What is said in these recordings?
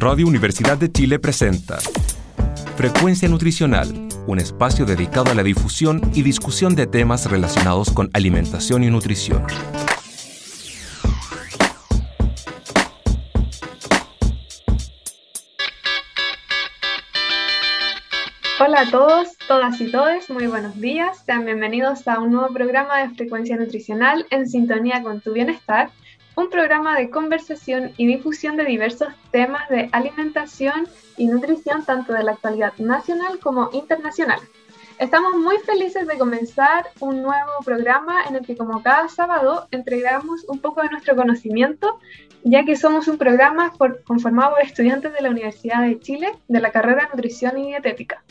Radio Universidad de Chile presenta Frecuencia Nutricional, un espacio dedicado a la difusión y discusión de temas relacionados con alimentación y nutrición. Hola a todos, todas y todes, muy buenos días. Sean bienvenidos a un nuevo programa de Frecuencia Nutricional en sintonía con tu bienestar, un programa de conversación y difusión de diversos temas de alimentación y nutrición tanto de la actualidad nacional como internacional. Estamos muy felices de comenzar un nuevo programa en el que como cada sábado entregamos un poco de nuestro conocimiento, ya que somos un programa conformado por estudiantes de la Universidad de Chile de la carrera de Nutrición y Dietética.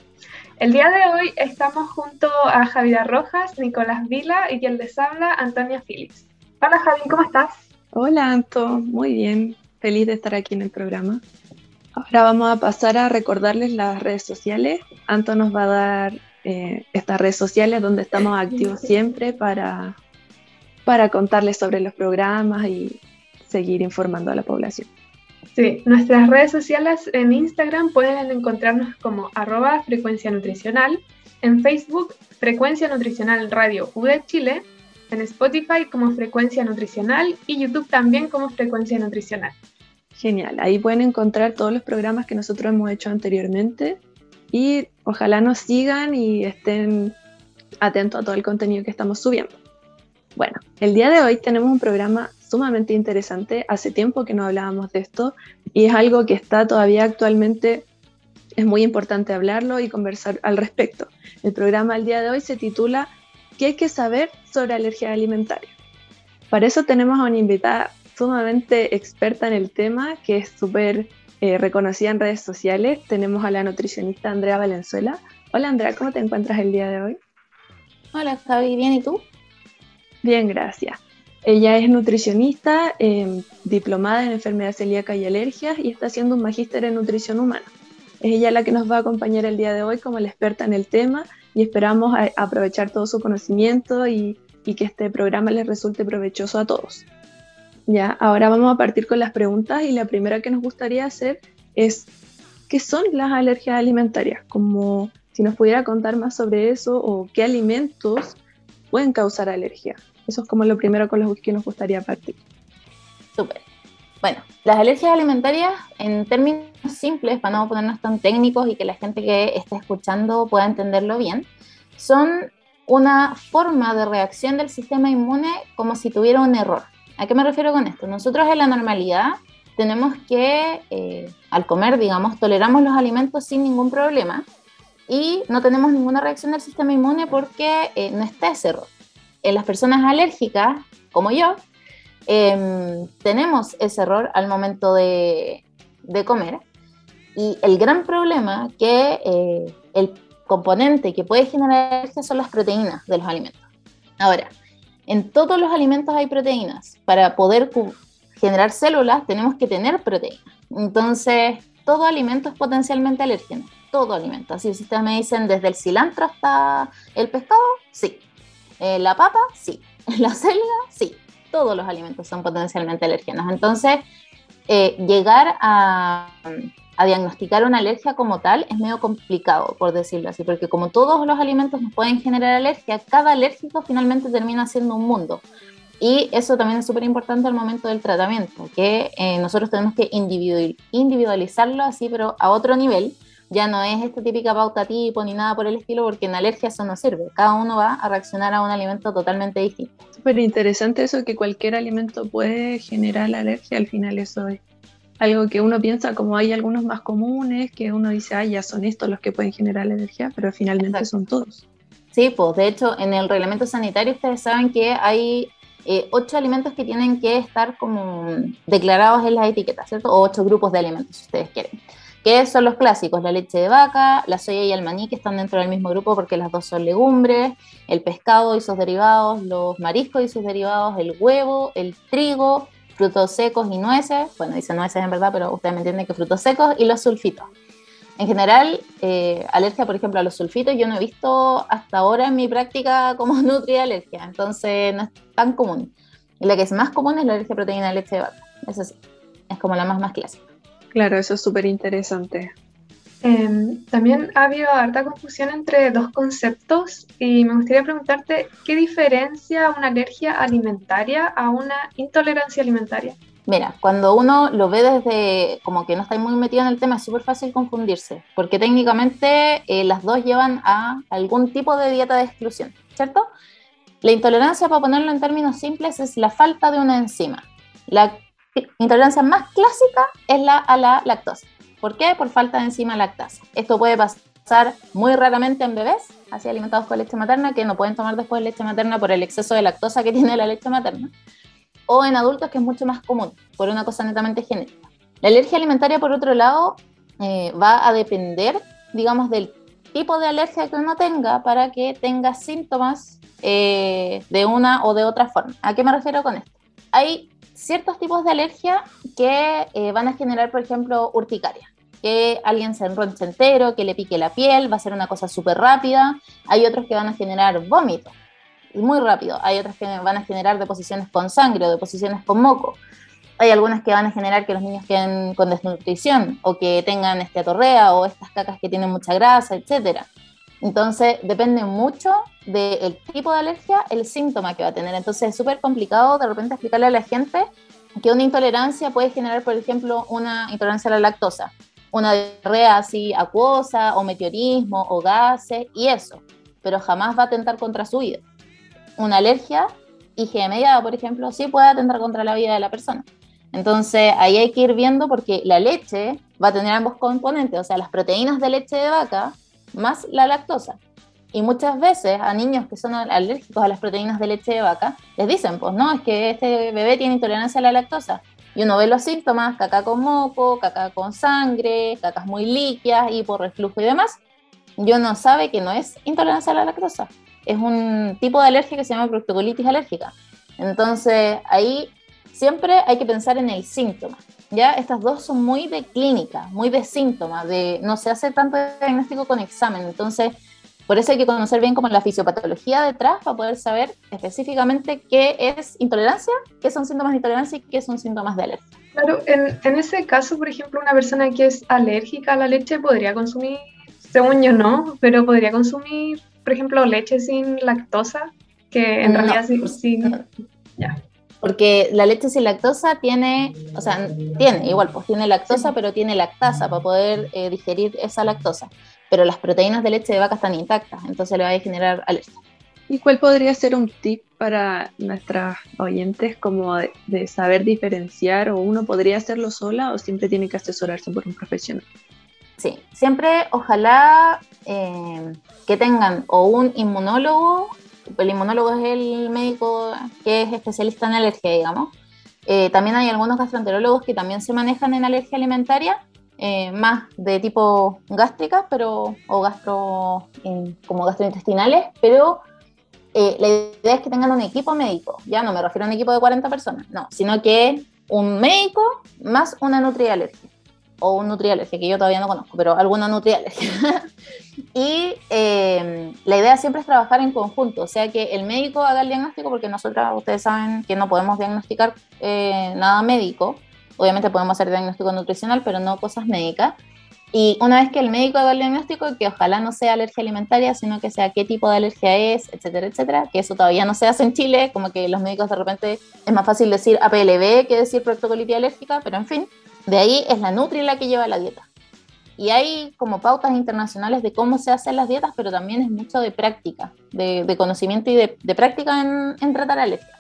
El día de hoy estamos junto a Javier Rojas, Nicolás Vila y quien les habla, Antonia Phillips. Hola Javi, ¿cómo estás? Hola Anto, muy bien, feliz de estar aquí en el programa. Ahora vamos a pasar a recordarles las redes sociales. Anto nos va a dar eh, estas redes sociales donde estamos activos siempre para, para contarles sobre los programas y seguir informando a la población. Sí, nuestras redes sociales en Instagram pueden encontrarnos como arroba frecuencia nutricional, en Facebook Frecuencia Nutricional Radio U de Chile en Spotify como Frecuencia Nutricional y YouTube también como Frecuencia Nutricional. Genial, ahí pueden encontrar todos los programas que nosotros hemos hecho anteriormente y ojalá nos sigan y estén atentos a todo el contenido que estamos subiendo. Bueno, el día de hoy tenemos un programa sumamente interesante. Hace tiempo que no hablábamos de esto y es algo que está todavía actualmente, es muy importante hablarlo y conversar al respecto. El programa del día de hoy se titula ¿Qué hay que saber sobre alergia alimentaria? Para eso tenemos a una invitada sumamente experta en el tema, que es súper eh, reconocida en redes sociales. Tenemos a la nutricionista Andrea Valenzuela. Hola Andrea, ¿cómo te encuentras el día de hoy? Hola Javi, ¿bien y tú? Bien, gracias. Ella es nutricionista, em, diplomada en enfermedad celíaca y alergias y está haciendo un magíster en nutrición humana. Es ella la que nos va a acompañar el día de hoy como la experta en el tema y esperamos aprovechar todo su conocimiento y, que este programa les resulte provechoso a todos. Ya, ahora vamos a partir con las preguntas y la primera que nos gustaría hacer es ¿qué son las alergias alimentarias? Como si nos pudiera contar más sobre eso o qué alimentos pueden causar alergia. Eso es como lo primero con lo que nos gustaría partir. Bueno, las alergias alimentarias, en términos simples, para no ponernos tan técnicos y que la gente que está escuchando pueda entenderlo bien, son una forma de reacción del sistema inmune como si tuviera un error. ¿A qué me refiero con esto? Nosotros en la normalidad tenemos que, eh, al comer, digamos, toleramos los alimentos sin ningún problema y no tenemos ninguna reacción del sistema inmune porque eh, no está ese error. En las personas alérgicas, como yo, Em, tenemos ese error al momento de, comer. Y el gran problema que eh, el componente que puede generar alergia son las proteínas de los alimentos. Ahora, en todos los alimentos hay proteínas. Para poder generar células tenemos que tener proteínas. Entonces, todo alimento es potencialmente alérgeno. Todo alimento. Así si ustedes me dicen desde el cilantro hasta el pescado, sí. Eh, la papa, sí. La célula, sí todos los alimentos son potencialmente alérgenos. Entonces, eh, llegar a, diagnosticar una alergia como tal es medio complicado, por decirlo así, porque como todos los alimentos nos pueden generar alergia, cada alérgico finalmente termina siendo un mundo. Y eso también es súper importante al momento del tratamiento, que eh, nosotros tenemos que individualizarlo así, pero a otro nivel, ya no es esta típica pauta tipo ni nada por el estilo, porque en alergia eso no sirve. Cada uno va a reaccionar a un alimento totalmente distinto. Súper interesante eso que cualquier alimento puede generar la alergia. Al final eso es algo que uno piensa como hay algunos más comunes, que uno dice, ah, ya son estos los que pueden generar la alergia, pero finalmente son todos. Sí, pues de hecho en el reglamento sanitario ustedes saben que hay eh, ocho alimentos que tienen que estar como declarados en las etiquetas, ¿cierto? O ocho grupos de alimentos, si ustedes quieren que son los clásicos, la leche de vaca, la soya y el maní, que están dentro del mismo grupo porque las dos son legumbres, el pescado y sus derivados, los mariscos y sus derivados, el huevo, el trigo, frutos secos y nueces, bueno, dice nueces en verdad, pero ustedes me entienden que frutos secos, y los sulfitos. En general, eh, alergia, por ejemplo, a los sulfitos, yo no he visto hasta ahora en mi práctica como nutri alergia, entonces no es tan común. Y la que es más común es la alergia a proteína de leche de vaca. Esa es, es como la más, más clásica. Claro, eso es súper interesante. Em, también ha habido harta confusión entre dos conceptos y me gustaría preguntarte qué diferencia una alergia alimentaria a una intolerancia alimentaria. Mira, cuando uno lo ve desde como que no está muy metido en el tema, es súper fácil confundirse, porque técnicamente eh, las dos llevan a algún tipo de dieta de exclusión, ¿cierto? La intolerancia, para ponerlo en términos simples, es la falta de una enzima. La intolerancia más clásica es la a la lactosa. ¿Por qué? Por falta de enzima lactasa. Esto puede pasar muy raramente en bebés, así alimentados con leche materna, que no pueden tomar después leche materna por el exceso de lactosa que tiene la leche materna o en adultos, que es mucho más común, por una cosa netamente genética. La alergia alimentaria, por otro lado, eh, va a depender, digamos, del tipo de alergia que uno tenga para que tenga síntomas eh, de una o de otra forma. ¿A qué me refiero con esto? Hay ciertos tipos de alergia que eh, van a generar, por ejemplo, urticaria. Que alguien se enronche entero, que le pique la piel, va a ser una cosa súper rápida. Hay otros que van a generar vómito, muy rápido. Hay otras que van a generar deposiciones con sangre o deposiciones con moco. Hay algunas que van a generar que los niños queden con desnutrición o que tengan esteatorrea o estas cacas que tienen mucha grasa, etc. Entonces, depende mucho del tipo de alergia, el síntoma que va a tener. Entonces, es súper complicado de repente explicarle a la gente que una intolerancia puede generar, por ejemplo, una intolerancia a la lactosa, una diarrea así acuosa o meteorismo o gases y eso, pero jamás va a atentar contra su vida una alergia IgE mediada, por ejemplo, sí puede atentar contra la vida de la persona. Entonces, ahí hay que ir viendo porque la leche va a tener ambos componentes, o sea, las proteínas de leche de vaca más la lactosa. Y muchas veces a niños que son alérgicos a las proteínas de leche de vaca, les dicen, pues no, es que este bebé tiene intolerancia a la lactosa. Y uno ve los síntomas, caca con moco, caca con sangre, cacas muy líquidas, reflujo y demás. Y uno sabe que no es intolerancia a la lactosa, es un tipo de alergia que se llama proctocolitis alérgica. Entonces, ahí siempre hay que pensar en el síntoma. ¿Ya? Estas dos son muy de clínica, muy de síntomas, de, no se hace tanto diagnóstico con examen. Entonces, por eso hay que conocer bien como la fisiopatología detrás para poder saber específicamente qué es intolerancia, qué son síntomas de intolerancia y qué son síntomas de alergia. Claro, en, en ese caso, por ejemplo, una persona que es alérgica a la leche podría consumir, según yo no, pero podría consumir por ejemplo, leche sin lactosa, que en realidad sí, Ya. Porque la leche sin lactosa tiene, o sea, tiene, igual, pues tiene lactosa, pero tiene lactasa para poder eh, digerir esa lactosa. Pero las proteínas de leche de vaca están intactas, entonces le va a generar alergia. ¿Y cuál podría ser un tip para nuestras oyentes como de, saber diferenciar o uno podría hacerlo sola o siempre tiene que asesorarse por un profesional? Sí, siempre ojalá eh, que tengan o un inmunólogo, el inmunólogo es el médico que es especialista en alergia, digamos. Eh, también hay algunos gastroenterólogos que también se manejan en alergia alimentaria, eh, más de tipo gástrica, pero, o gastro, como gastrointestinales, pero la idea es que tengan un equipo médico, ya no me refiero a un equipo de 40 personas, no, sino que un médico más una nutrialergia o un nutrialergia, que yo todavía no conozco, pero alguna nutrialergia. y eh, la idea siempre es trabajar en conjunto, o sea, que el médico haga el diagnóstico, porque nosotros, ustedes saben que no podemos diagnosticar eh, nada médico, obviamente podemos hacer diagnóstico nutricional, pero no cosas médicas. Y una vez que el médico haga el diagnóstico, que ojalá no sea alergia alimentaria, sino que sea qué tipo de alergia es, etcétera, etcétera, que eso todavía no se hace en Chile, como que los médicos de repente es más fácil decir APLB que decir proctocolitis alérgica, pero en fin, de ahí es la Nutri la que lleva la dieta. Y hay como pautas internacionales de cómo se hacen las dietas, pero también es mucho de práctica, de, conocimiento y de, práctica en, tratar alergias.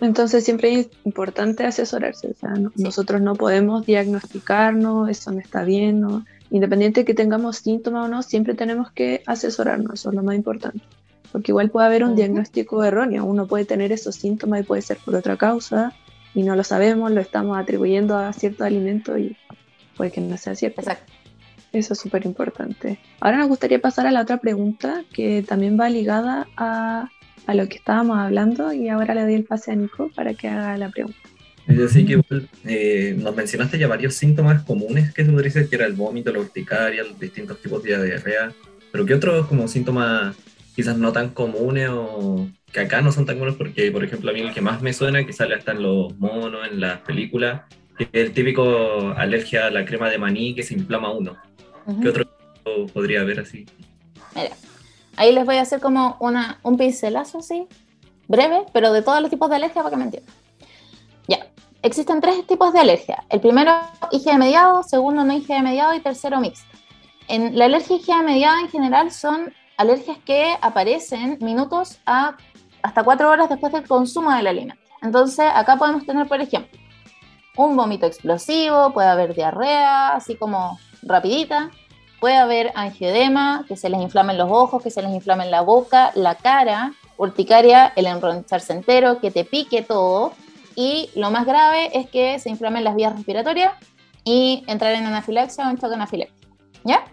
Entonces siempre es importante asesorarse. O sea, nosotros no podemos diagnosticarnos, eso no está bien. Independiente de que tengamos síntomas o no, siempre tenemos que asesorarnos, eso es lo más importante. Porque igual puede haber un diagnóstico erróneo. Uno puede tener esos síntomas y puede ser por otra causa y no lo sabemos, lo estamos atribuyendo a cierto alimento y puede que no sea cierto. Exacto. Eso es súper importante. Ahora nos gustaría pasar a la otra pregunta que también va ligada a, a, lo que estábamos hablando y ahora le doy el pase a Nico para que haga la pregunta. Es decir, que eh, nos mencionaste ya varios síntomas comunes que tú dices que era el vómito, la urticaria, los distintos tipos de diarrea, pero ¿qué otros como síntomas quizás no tan comunes o que acá no son tan comunes porque, por ejemplo, a mí el que más me suena, que sale hasta en los monos, en las películas, el típico alergia a la crema de maní que se inflama uno. ¿Qué otro podría haber así? Mira, ahí les voy a hacer como una, un pincelazo así, breve, pero de todos los tipos de alergia para que me entiendan. Ya, existen tres tipos de alergia. El primero, IgE mediado, segundo, no IgE mediado y tercero, mixto. En la alergia IgE mediada en general son alergias que aparecen minutos a hasta cuatro horas después del consumo del alimento. Entonces, acá podemos tener, por ejemplo, un vómito explosivo, puede haber diarrea, así como rapidita, puede haber angiodema, que se les inflamen los ojos, que se les inflamen la boca, la cara, urticaria, el enroncharse entero, que te pique todo, y lo más grave es que se inflamen las vías respiratorias y entrar en anafilaxia o en choque anafiláctico, ¿ya?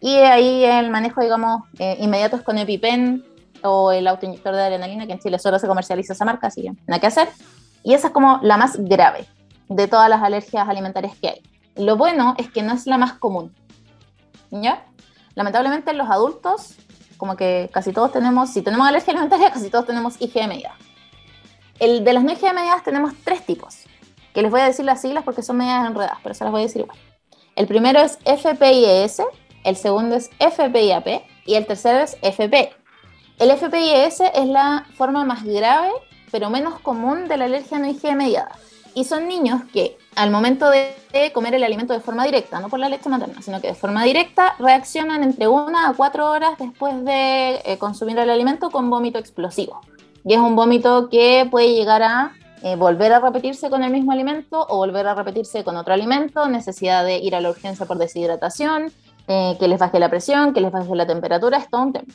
Y ahí el manejo, digamos, eh, inmediato es con EpiPen o el autoinyector de adrenalina, que en Chile solo se comercializa esa marca, así que nada que hacer. Y esa es como la más grave de todas las alergias alimentarias que hay. Lo bueno es que no es la más común. ¿Ya? Lamentablemente en los adultos, como que casi todos tenemos, si tenemos alergia alimentaria, casi todos tenemos IgE mediada. El de las no IgE mediadas tenemos tres tipos, que les voy a decir las siglas porque son medias enredadas, pero se las voy a decir igual. El primero es FPIES, el segundo es FPIAP y el tercero es FP. El FPIES es la forma más grave, pero menos común de la alergia no IgE mediada y son niños que al momento de comer el alimento de forma directa, no por la leche materna, sino que de forma directa, reaccionan entre una a cuatro horas después de eh, consumir el alimento con vómito explosivo. Y es un vómito que puede llegar a eh, volver a repetirse con el mismo alimento o volver a repetirse con otro alimento, necesidad de ir a la urgencia por deshidratación, eh, que les baje la presión, que les baje la temperatura, es todo un tema.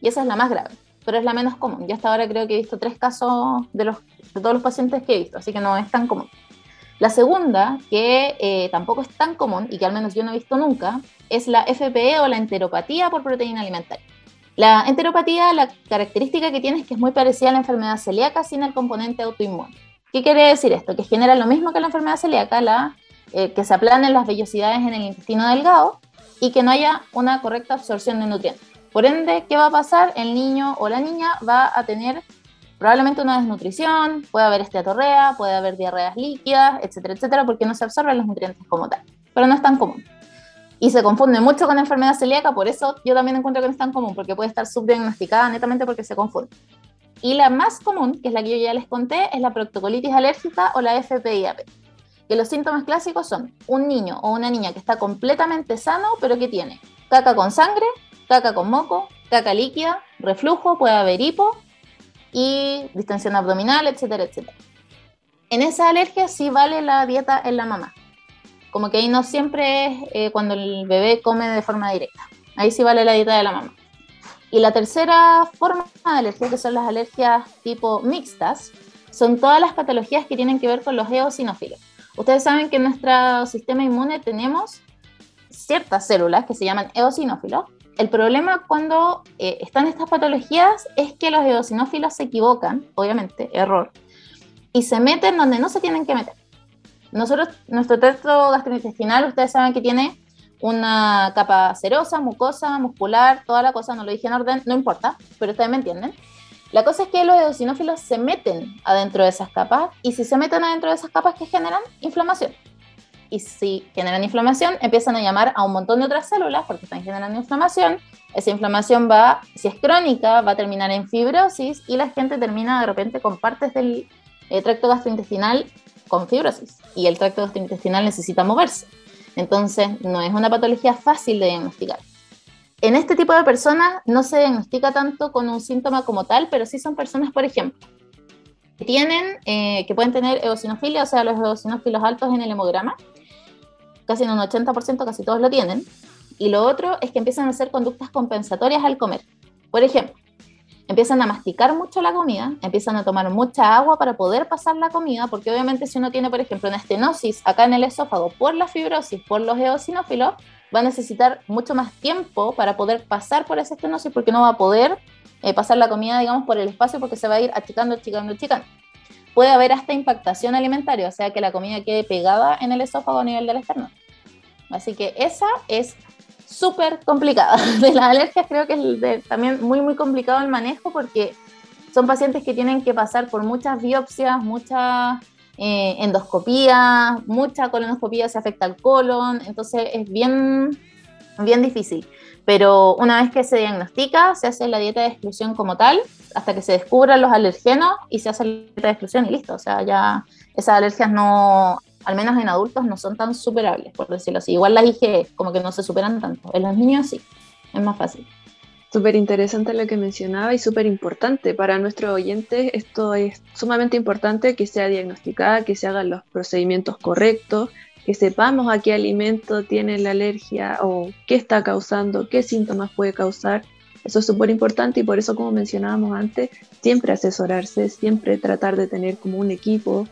Y esa es la más grave, pero es la menos común. Yo hasta ahora creo que he visto tres casos de los de todos los pacientes que he visto, así que no es tan común. La segunda, que eh, tampoco es tan común y que al menos yo no he visto nunca, es la FPE o la enteropatía por proteína alimentaria. La enteropatía, la característica que tiene es que es muy parecida a la enfermedad celíaca sin el componente autoinmune. ¿Qué quiere decir esto? Que genera lo mismo que la enfermedad celíaca, la, eh, que se aplanen las vellosidades en el intestino delgado y que no haya una correcta absorción de nutrientes. Por ende, ¿qué va a pasar? El niño o la niña va a tener Probablemente una desnutrición, puede haber esteatorrea, puede haber diarreas líquidas, etcétera, etcétera, porque no se absorben los nutrientes como tal. Pero no es tan común. Y se confunde mucho con la enfermedad celíaca, por eso yo también encuentro que no es tan común, porque puede estar subdiagnosticada netamente porque se confunde. Y la más común, que es la que yo ya les conté, es la proctocolitis alérgica o la FPIAP. Que los síntomas clásicos son un niño o una niña que está completamente sano, pero que tiene caca con sangre, caca con moco, caca líquida, reflujo, puede haber hipo y distensión abdominal, etcétera, etcétera. En esa alergia sí vale la dieta en la mamá. Como que ahí no siempre es eh, cuando el bebé come de forma directa. Ahí sí vale la dieta de la mamá. Y la tercera forma de alergia, que son las alergias tipo mixtas, son todas las patologías que tienen que ver con los eosinófilos. Ustedes saben que en nuestro sistema inmune tenemos ciertas células que se llaman eosinófilos, el problema cuando eh, están estas patologías es que los eosinófilos se equivocan, obviamente, error, y se meten donde no se tienen que meter. Nosotros, nuestro tracto gastrointestinal, ustedes saben que tiene una capa serosa, mucosa, muscular, toda la cosa, no lo dije en orden, no importa, pero ustedes me entienden. La cosa es que los eosinófilos se meten adentro de esas capas y si se meten adentro de esas capas, ¿qué generan? Inflamación y si generan inflamación, empiezan a llamar a un montón de otras células porque están generando inflamación. Esa inflamación va, si es crónica, va a terminar en fibrosis y la gente termina de repente con partes del eh, tracto gastrointestinal con fibrosis y el tracto gastrointestinal necesita moverse. Entonces, no es una patología fácil de diagnosticar. En este tipo de personas no se diagnostica tanto con un síntoma como tal, pero sí son personas, por ejemplo, que tienen, eh, que pueden tener eosinofilia, o sea, los eosinófilos altos en el hemograma, casi en un 80% casi todos lo tienen. Y lo otro es que empiezan a hacer conductas compensatorias al comer. Por ejemplo, empiezan a masticar mucho la comida, empiezan a tomar mucha agua para poder pasar la comida, porque obviamente si uno tiene, por ejemplo, una estenosis acá en el esófago por la fibrosis, por los eosinófilos, va a necesitar mucho más tiempo para poder pasar por esa estenosis, porque no va a poder eh, pasar la comida, digamos, por el espacio, porque se va a ir achicando, achicando, achicando puede haber hasta impactación alimentaria, o sea que la comida quede pegada en el esófago a nivel del esternón. Así que esa es súper complicada. De las alergias creo que es también muy, muy complicado el manejo porque son pacientes que tienen que pasar por muchas biopsias, muchas eh, endoscopía, mucha colonoscopía se afecta al colon, entonces es bien, bien difícil. Pero una vez que se diagnostica, se hace la dieta de exclusión como tal, hasta que se descubran los alergenos y se hace la dieta de exclusión y listo. O sea, ya esas alergias no, al menos en adultos, no son tan superables, por decirlo así. Igual las IgE, como que no se superan tanto. En los niños sí, es más fácil. Súper interesante lo que mencionaba y súper importante. Para nuestros oyentes esto es sumamente importante que sea diagnosticada, que se hagan los procedimientos correctos, que sepamos a qué alimento tiene la alergia o qué está causando, qué síntomas puede causar. Eso es súper importante y por eso, como mencionábamos antes, siempre asesorarse, siempre tratar de tener como un equipo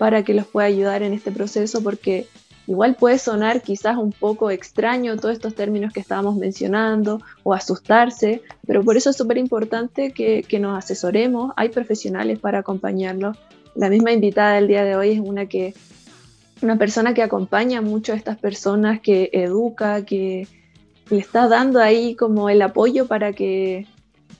para que los pueda ayudar en este proceso porque Igual puede sonar quizás un poco extraño todos estos términos que estábamos mencionando o asustarse, pero por eso es súper importante que, nos asesoremos. Hay profesionales para acompañarlos. La misma invitada del día de hoy es una que una persona que acompaña mucho a estas personas, que educa, que le está dando ahí como el apoyo para que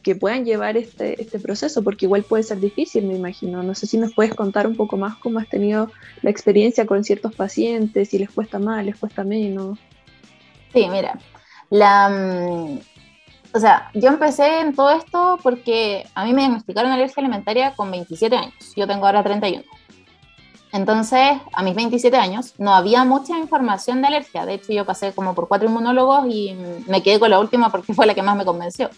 que puedan llevar este, este proceso, porque igual puede ser difícil, me imagino. No sé si nos puedes contar un poco más cómo has tenido la experiencia con ciertos pacientes, si les cuesta más, les cuesta menos. Sí, mira, la, mm, o sea, yo empecé en todo esto porque a mí me diagnosticaron alergia alimentaria con 27 años, yo tengo ahora 31. Entonces, a mis 27 años, no había mucha información de alergia. De hecho, yo pasé como por cuatro inmunólogos y me quedé con la última porque fue la que más me convenció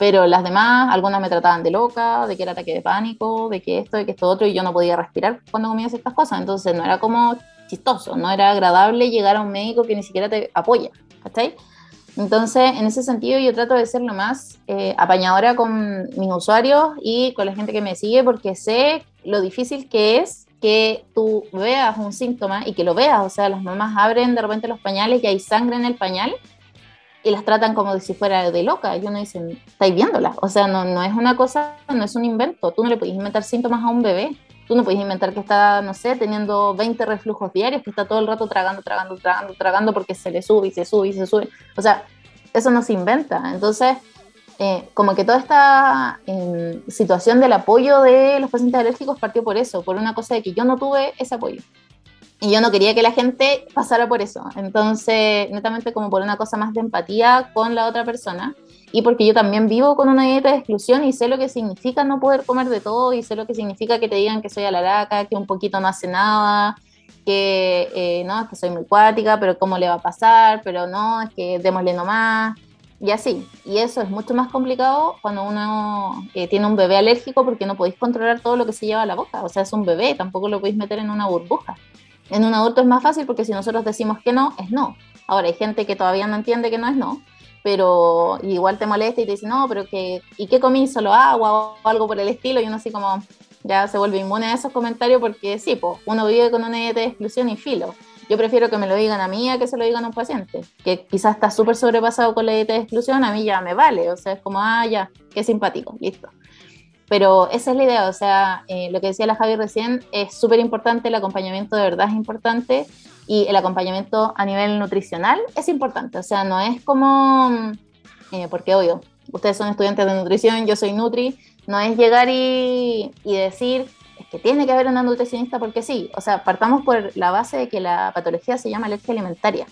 pero las demás, algunas me trataban de loca, de que era ataque de pánico, de que esto, de que esto otro, y yo no podía respirar cuando comía ciertas cosas, entonces no era como chistoso, no era agradable llegar a un médico que ni siquiera te apoya, ¿cachai? Entonces, en ese sentido, yo trato de ser lo más eh, apañadora con mis usuarios y con la gente que me sigue, porque sé lo difícil que es que tú veas un síntoma y que lo veas, o sea, las mamás abren de repente los pañales y hay sangre en el pañal y las tratan como si fuera de loca. Y uno dice, estáis viéndola. O sea, no, no es una cosa, no es un invento. Tú no le puedes inventar síntomas a un bebé. Tú no puedes inventar que está, no sé, teniendo 20 reflujos diarios, que está todo el rato tragando, tragando, tragando, tragando, porque se le sube y se sube y se sube. O sea, eso no se inventa. Entonces, eh, como que toda esta em, situación del apoyo de los pacientes alérgicos partió por eso, por una cosa de que yo no tuve ese apoyo. Y yo no quería que la gente pasara por eso. Entonces, netamente como por una cosa más de empatía con la otra persona. Y porque yo también vivo con una dieta de exclusión y sé lo que significa no poder comer de todo y sé lo que significa que te digan que soy alaraca, que un poquito no hace nada, que eh, no, es que soy muy cuática, pero cómo le va a pasar, pero no, es que démosle nomás. Y así. Y eso es mucho más complicado cuando uno eh, tiene un bebé alérgico porque no podéis controlar todo lo que se lleva a la boca. O sea, es un bebé, tampoco lo podéis meter en una burbuja. En un adulto es más fácil porque si nosotros decimos que no, es no. Ahora, hay gente que todavía no entiende que no es no, pero igual te molesta y te dice, no, pero que, ¿y qué comí? ¿Solo agua o algo por el estilo? Y uno así como ya se vuelve inmune a esos comentarios porque sí, pues uno vive con una dieta de exclusión y filo. Yo prefiero que me lo digan a mí a que se lo digan a un paciente, que quizás está súper sobrepasado con la dieta de exclusión, a mí ya me vale, o sea, es como, ah, ya, qué simpático, listo. Pero esa es la idea, o sea, eh, lo que decía la Javi recién, es súper importante, el acompañamiento de verdad es importante y el acompañamiento a nivel nutricional es importante, o sea, no es como, mm, eh, porque obvio, ustedes son estudiantes de nutrición, yo soy Nutri, no es llegar y, y decir, es que tiene que haber una nutricionista porque sí, o sea, partamos por la base de que la patología se llama alergia alimentaria.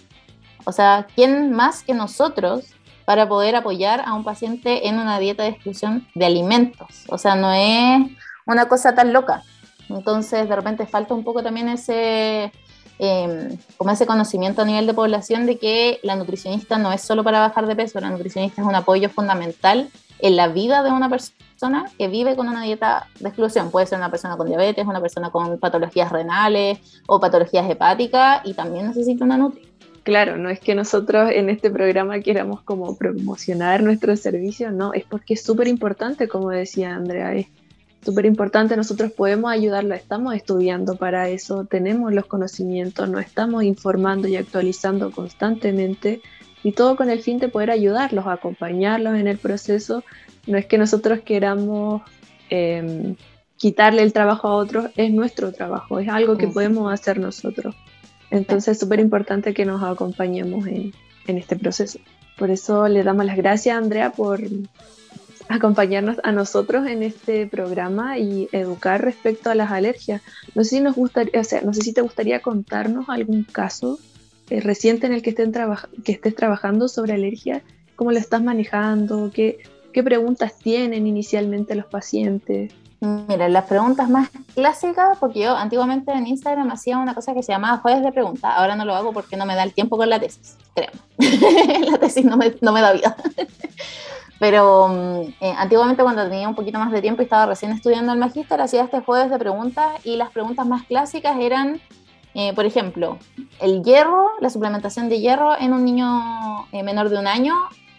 O sea, ¿quién más que nosotros para poder apoyar a un paciente en una dieta de exclusión de alimentos. O sea, no es una cosa tan loca. Entonces, de repente falta un poco también ese, em, como ese conocimiento a nivel de población de que la nutricionista no es solo para bajar de peso, la nutricionista es un apoyo fundamental en la vida de una persona que vive con una dieta de exclusión. Puede ser una persona con diabetes, una persona con patologías renales o patologías hepáticas y también necesita una nutrición claro, no es que nosotros en este programa queramos como promocionar nuestro servicio, no, es porque es súper importante, como decía Andrea, es súper importante, nosotros podemos ayudarlo, estamos estudiando para eso, tenemos los conocimientos, nos estamos informando y actualizando constantemente y todo con el fin de poder ayudarlos, acompañarlos en el proceso. No es que nosotros queramos em, quitarle el trabajo a otros, es nuestro trabajo, es algo que podemos hacer nosotros. Entonces es súper importante que nos acompañemos en, este proceso. Por eso le damos las gracias a Andrea por, acompañarnos a nosotros en este programa y educar respecto a las alergias. No sé si nos gustaría, o sea, no sé si te gustaría contarnos algún caso eh, reciente en el que, estén que estés trabajando sobre alergia, cómo lo estás manejando, qué, qué preguntas tienen inicialmente los pacientes. Mira, las preguntas más clásicas, porque yo antiguamente en Instagram hacía una cosa que se llamaba jueves de preguntas, ahora no lo hago porque no me da el tiempo con la tesis, créeme, la tesis no me, no me da vida. Pero mm, eh, antiguamente cuando tenía un poquito más de tiempo y estaba recién estudiando el magíster, hacía este jueves de preguntas y las preguntas más clásicas eran, eh, por ejemplo, el hierro, la suplementación de hierro en un niño eh, menor de un año.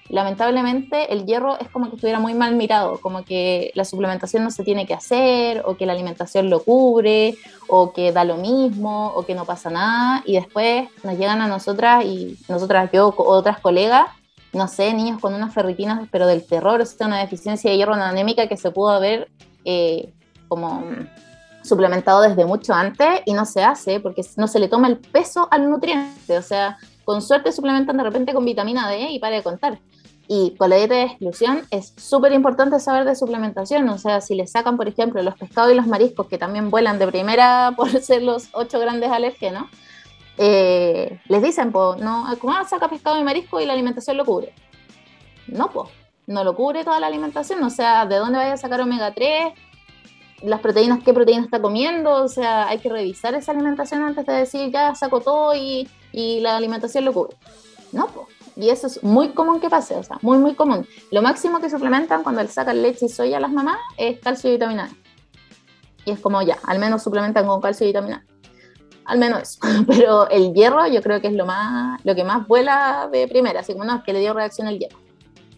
Lamentablemente el hierro es como que estuviera muy mal mirado, como que la suplementación no se tiene que hacer, o que la alimentación lo cubre, o que da lo mismo, o que no pasa nada, y después nos llegan a nosotras y nosotras, yo, otras colegas, no sé, niños con unas ferritinas, pero del terror, o sea, una deficiencia de hierro anémica que se pudo haber eh, como suplementado desde mucho antes y no se hace porque no se le toma el peso al nutriente, o sea, con suerte suplementan de repente con vitamina D y para de contar. Y con la dieta de exclusión es súper importante saber de suplementación, o sea, si le sacan, por ejemplo, los pescados y los mariscos, que también vuelan de primera por ser los ocho grandes alérgenos, eh, les dicen, pues, no, ¿cómo saca pescado y marisco y la alimentación lo cubre? No, pues, no lo cubre toda la alimentación, o sea, ¿de dónde vaya a sacar omega 3? Las proteínas, ¿qué proteínas está comiendo? O sea, hay que revisar esa alimentación antes de decir, ya saco todo y, y la alimentación lo cubre. No, pues. Y eso es muy común que pase, o sea, muy, muy común. Lo máximo que suplementan cuando le sacan leche y soya a las mamás es calcio y vitamina D. Y es como ya, al menos suplementan con calcio y vitamina D al menos eso. Pero el hierro yo creo que es lo, más, lo que más vuela de primera, así como no, es que le dio reacción el hierro.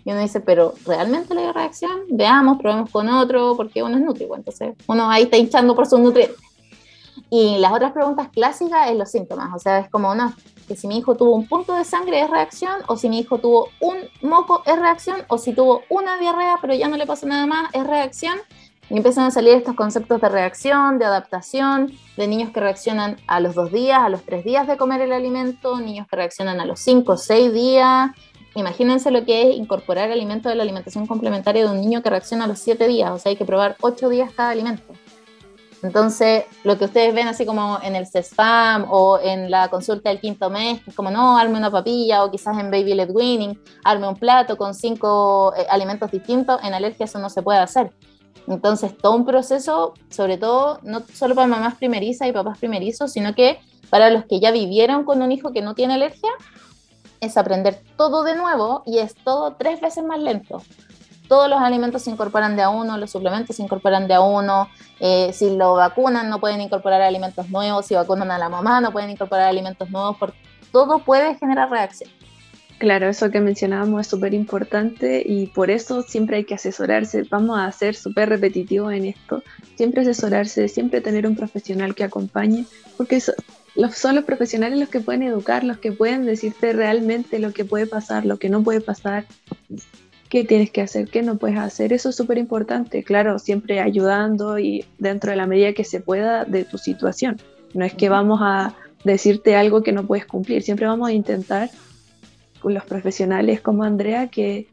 Y uno dice, pero ¿realmente le dio reacción? Veamos, probemos con otro, porque uno es nutrivo, entonces uno ahí está hinchando por sus nutrientes. Y las otras preguntas clásicas es los síntomas, o sea, es como, no, que si mi hijo tuvo un punto de sangre es reacción, o si mi hijo tuvo un moco es reacción, o si tuvo una diarrea pero ya no le pasó nada más es reacción, y empiezan a salir estos conceptos de reacción, de adaptación, de niños que reaccionan a los dos días, a los tres días de comer el alimento, niños que reaccionan a los cinco, seis días. Imagínense lo que es incorporar alimento de la alimentación complementaria de un niño que reacciona a los siete días, o sea, hay que probar ocho días cada alimento. Entonces, lo que ustedes ven así como en el CESFAM o en la consulta del quinto mes, es como, no, arme una papilla o quizás en Baby Led Winning, arme un plato con cinco eh, alimentos distintos, en alergia eso no se puede hacer. Entonces, todo un proceso, sobre todo, no solo para mamás primerizas y papás primerizos, sino que para los que ya vivieron con un hijo que no tiene alergia, es aprender todo de nuevo y es todo tres veces más lento. Todos los alimentos se incorporan de a uno, los suplementos se incorporan de a uno. Eh, si lo vacunan, no pueden incorporar alimentos nuevos. Si vacunan a la mamá, no pueden incorporar alimentos nuevos. Porque todo puede generar reacción. Claro, eso que mencionábamos es súper importante y por eso siempre hay que asesorarse. Vamos a ser súper repetitivos en esto. Siempre asesorarse, siempre tener un profesional que acompañe, porque son los profesionales los que pueden educar, los que pueden decirte realmente lo que puede pasar, lo que no puede pasar, qué tienes que hacer, qué no puedes hacer. Eso es súper importante. Claro, siempre ayudando y dentro de la medida que se pueda de tu situación. No es que vamos a decirte algo que no puedes cumplir, siempre vamos a intentar los profesionales como Andrea que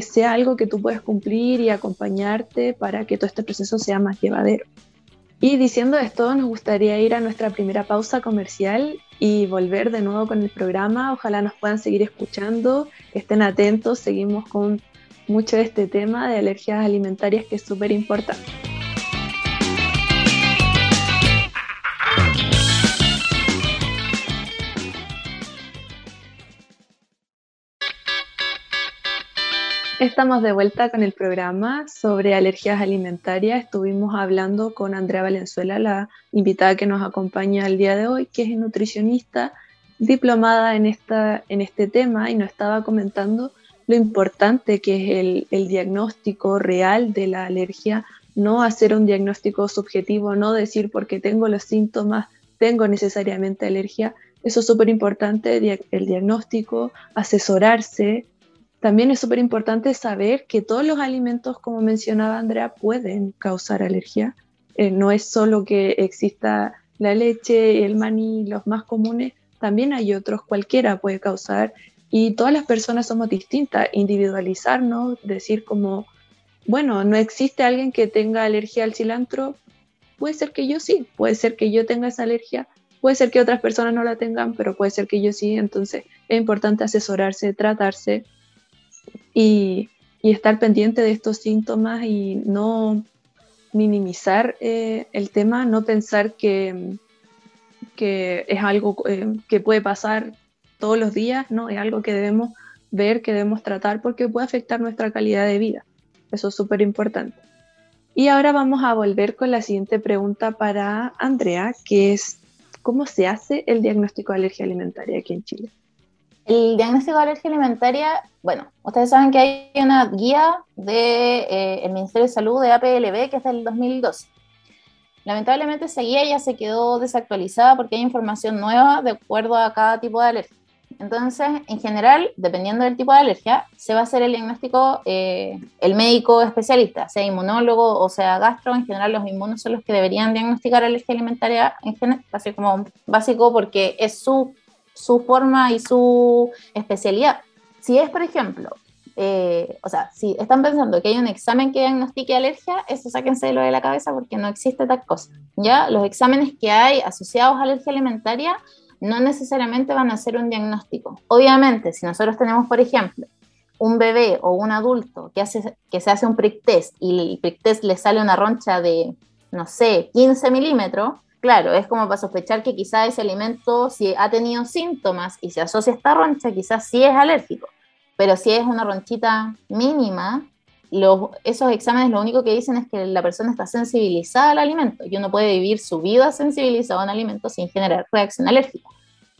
sea algo que tú puedas cumplir y acompañarte para que todo este proceso sea más llevadero. Y diciendo esto, nos gustaría ir a nuestra primera pausa comercial y volver de nuevo con el programa. Ojalá nos puedan seguir escuchando, estén atentos, seguimos con mucho de este tema de alergias alimentarias que es súper importante. Estamos de vuelta con el programa sobre alergias alimentarias. Estuvimos hablando con Andrea Valenzuela, la invitada que nos acompaña el día de hoy, que es nutricionista diplomada en, esta, en este tema y nos estaba comentando lo importante que es el, el diagnóstico real de la alergia, no hacer un diagnóstico subjetivo, no decir porque tengo los síntomas, tengo necesariamente alergia. Eso es súper importante, el diagnóstico, asesorarse, también es súper importante saber que todos los alimentos, como mencionaba Andrea, pueden causar alergia. Eh, no es solo que exista la leche, el maní, los más comunes, también hay otros, cualquiera puede causar. Y todas las personas somos distintas, individualizarnos, decir como bueno, no existe alguien que tenga alergia al cilantro, puede ser que yo sí, puede ser que yo tenga esa alergia, puede ser que otras personas no la tengan, pero puede ser que yo sí, entonces es importante asesorarse, tratarse y, estar pendiente de estos síntomas y no minimizar eh, el tema, no pensar que, que es algo eh, que puede pasar todos los días, no, es algo que debemos ver, que debemos tratar porque puede afectar nuestra calidad de vida. Eso es súper importante. Y ahora vamos a volver con la siguiente pregunta para Andrea, que es, ¿cómo se hace el diagnóstico de alergia alimentaria aquí en Chile? El diagnóstico de alergia alimentaria, bueno, ustedes saben que hay una guía del de, eh, Ministerio de Salud de APLB que es del 2012. Lamentablemente esa guía ya se quedó desactualizada porque hay información nueva de acuerdo a cada tipo de alergia. Entonces, en general, dependiendo del tipo de alergia, se va a hacer el diagnóstico eh, el médico especialista, sea inmunólogo o sea gastro. En general, los inmunos son los que deberían diagnosticar alergia alimentaria, en así como básico, porque es su, su forma y su especialidad. Si es, por ejemplo, eh, o sea, si están pensando que hay un examen que diagnostique alergia, eso sáquense lo de la cabeza porque no existe tal cosa. ¿ya? Los exámenes que hay asociados a alergia alimentaria no necesariamente van a ser un diagnóstico. Obviamente, si nosotros tenemos, por ejemplo, un bebé o un adulto que, hace, que se hace un prick test y el prick test le sale una roncha de, no sé, 15 milímetros, claro, es como para sospechar que quizá ese alimento, si ha tenido síntomas y se asocia a esta roncha, quizás sí es alérgico. Pero si es una ronchita mínima, esos exámenes lo único que dicen es que la persona está sensibilizada al alimento y uno puede vivir su vida sensibilizado a un alimento sin generar reacción alérgica.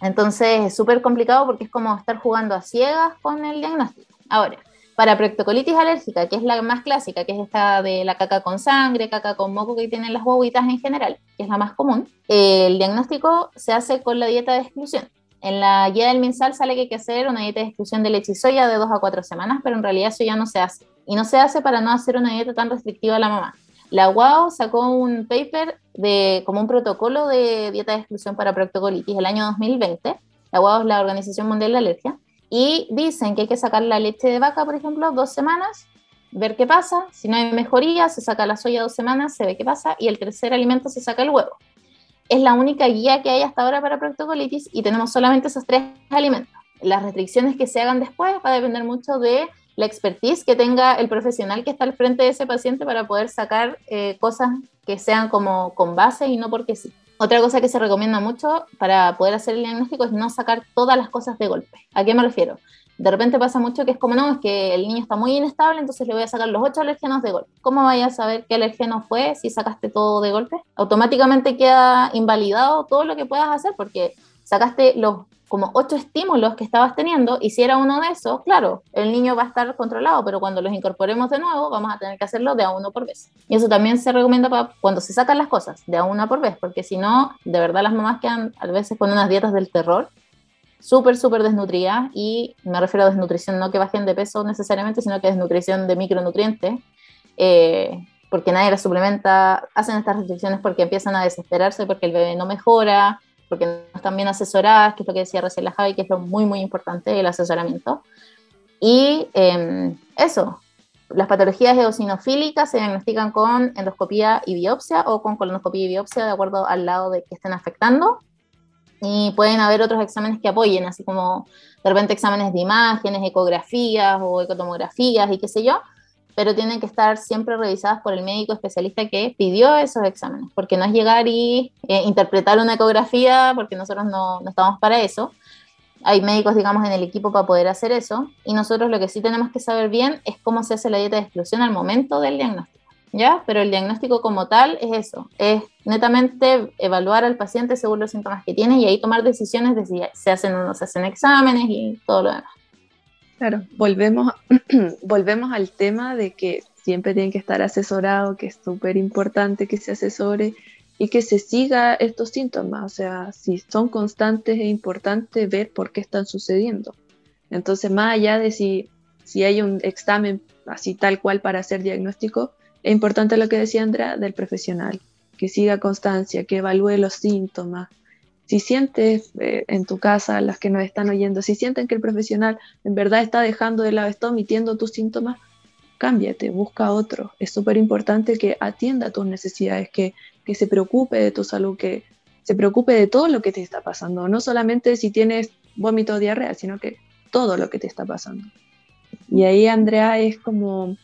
Entonces es súper complicado porque es como estar jugando a ciegas con el diagnóstico. Ahora, para proctocolitis alérgica, que es la más clásica, que es esta de la caca con sangre, caca con moco que tienen las guaguitas en general, que es la más común, el diagnóstico se hace con la dieta de exclusión. En la guía del MinSal sale que hay que hacer una dieta de exclusión de leche y soya de dos a cuatro semanas, pero en realidad eso ya no se hace. Y no se hace para no hacer una dieta tan restrictiva a la mamá. La UAO sacó un paper de, como un protocolo de dieta de exclusión para proctocolitis el año 2020. La UAO es la Organización Mundial de Alergia. Y dicen que hay que sacar la leche de vaca, por ejemplo, dos semanas, ver qué pasa. Si no hay mejoría, se saca la soya dos semanas, se ve qué pasa. Y el tercer alimento se saca el huevo es la única guía que hay hasta ahora para proctocolitis y tenemos solamente esos tres alimentos. Las restricciones que se hagan después va a depender mucho de la expertise que tenga el profesional que está al frente de ese paciente para poder sacar eh, cosas que sean como con base y no porque sí. Otra cosa que se recomienda mucho para poder hacer el diagnóstico es no sacar todas las cosas de golpe. ¿A qué me refiero? de repente pasa mucho que es como, no, es que el niño está muy inestable, entonces le voy a sacar los ocho alergenos de golpe. ¿Cómo vayas a saber qué alergeno fue si sacaste todo de golpe? Automáticamente queda invalidado todo lo que puedas hacer porque sacaste los como ocho estímulos que estabas teniendo y si era uno de esos, claro, el niño va a estar controlado, pero cuando los incorporemos de nuevo vamos a tener que hacerlo de a uno por vez. Y eso también se recomienda para cuando se sacan las cosas, de a una por vez, porque si no, de verdad las mamás quedan a veces con unas dietas del terror súper, súper desnutrida y me refiero a desnutrición no que bajen de peso necesariamente, sino que desnutrición de micronutrientes, eh, porque nadie la suplementa, hacen estas restricciones porque empiezan a desesperarse, porque el bebé no mejora, porque no están bien asesoradas, que es lo que decía recién la Javi, que es lo muy, muy importante, el asesoramiento. Y em, eso, las patologías eosinofílicas se diagnostican con endoscopía y biopsia o con colonoscopía y biopsia, de acuerdo al lado de que estén afectando y pueden haber otros exámenes que apoyen, así como de repente exámenes de imágenes, ecografías o ecotomografías y qué sé yo, pero tienen que estar siempre revisadas por el médico especialista que pidió esos exámenes, porque no es llegar y eh, interpretar una ecografía, porque nosotros no, no estamos para eso. Hay médicos, digamos, en el equipo para poder hacer eso, y nosotros lo que sí tenemos que saber bien es cómo se hace la dieta de exclusión al momento del diagnóstico. ¿ya? Pero el diagnóstico como tal es eso, es netamente evaluar al paciente según los síntomas que tiene y ahí tomar decisiones de si se hacen o no se hacen exámenes y todo lo demás. Claro, volvemos, volvemos al tema de que siempre tiene que estar asesorado, que es súper importante que se asesore y que se siga estos síntomas, o sea, si son constantes es importante ver por qué están sucediendo. Entonces, más allá de si, si hay un examen así tal cual para hacer diagnóstico, es importante lo que decía Andrea del profesional, que siga constancia, que evalúe los síntomas. Si sientes eh, en tu casa, las que nos están oyendo, si sienten que el profesional en verdad está dejando de lado, está omitiendo tus síntomas, cámbiate, busca otro. Es súper importante que atienda tus necesidades, que, que se preocupe de tu salud, que se preocupe de todo lo que te está pasando, no solamente si tienes vómito o diarrea, sino que todo lo que te está pasando. Y ahí Andrea es como,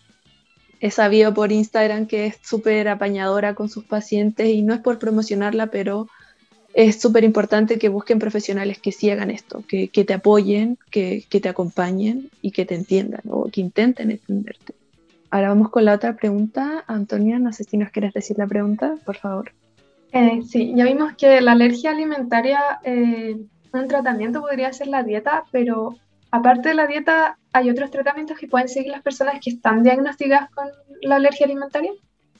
he sabido por Instagram que es súper apañadora con sus pacientes y no es por promocionarla, pero es súper importante que busquen profesionales que sí hagan esto, que, te apoyen, que, te acompañen y que te entiendan o que intenten entenderte. Ahora vamos con la otra pregunta. Antonia, no sé si nos quieres decir la pregunta, por favor. Eh, sí, ya vimos que la alergia alimentaria, eh, un tratamiento podría ser la dieta, pero aparte de la dieta, ¿hay otros tratamientos que pueden seguir las personas que están diagnosticadas con la alergia alimentaria?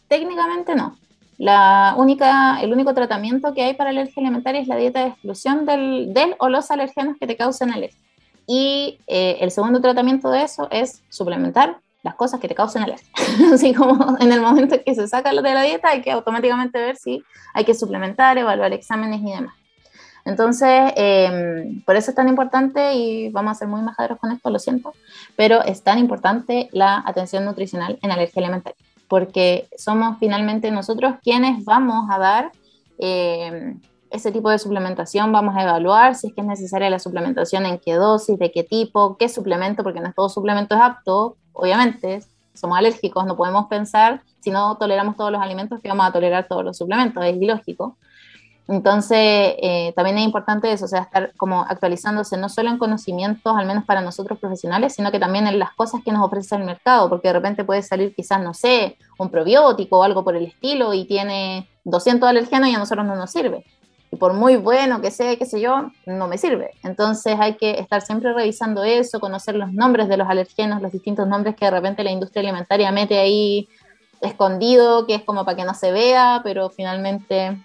Técnicamente no. La única, el único tratamiento que hay para alergia alimentaria es la dieta de exclusión del, del o los alergenos que te causan alergia. Y eh, el segundo tratamiento de eso es suplementar las cosas que te causan alergia. Así como en el momento en que se saca lo de la dieta, hay que automáticamente ver si hay que suplementar, evaluar exámenes y demás. Entonces, em, por eso es tan importante, y vamos a ser muy majaderos con esto, lo siento, pero es tan importante la atención nutricional en alergia alimentaria porque somos finalmente nosotros quienes vamos a dar eh, ese tipo de suplementación, vamos a evaluar si es que es necesaria la suplementación, en qué dosis, de qué tipo, qué suplemento, porque no es todo suplemento es apto, obviamente, somos alérgicos, no podemos pensar, si no toleramos todos los alimentos, que vamos a tolerar todos los suplementos, es ilógico. Entonces, eh, también es importante eso, o sea, estar como actualizándose no solo en conocimientos, al menos para nosotros profesionales, sino que también en las cosas que nos ofrece el mercado, porque de repente puede salir quizás, no sé, un probiótico o algo por el estilo y tiene 200 alergenos y a nosotros no nos sirve. Y por muy bueno que sea, qué sé yo, no me sirve. Entonces hay que estar siempre revisando eso, conocer los nombres de los alergenos, los distintos nombres que de repente la industria alimentaria mete ahí escondido, que es como para que no se vea, pero finalmente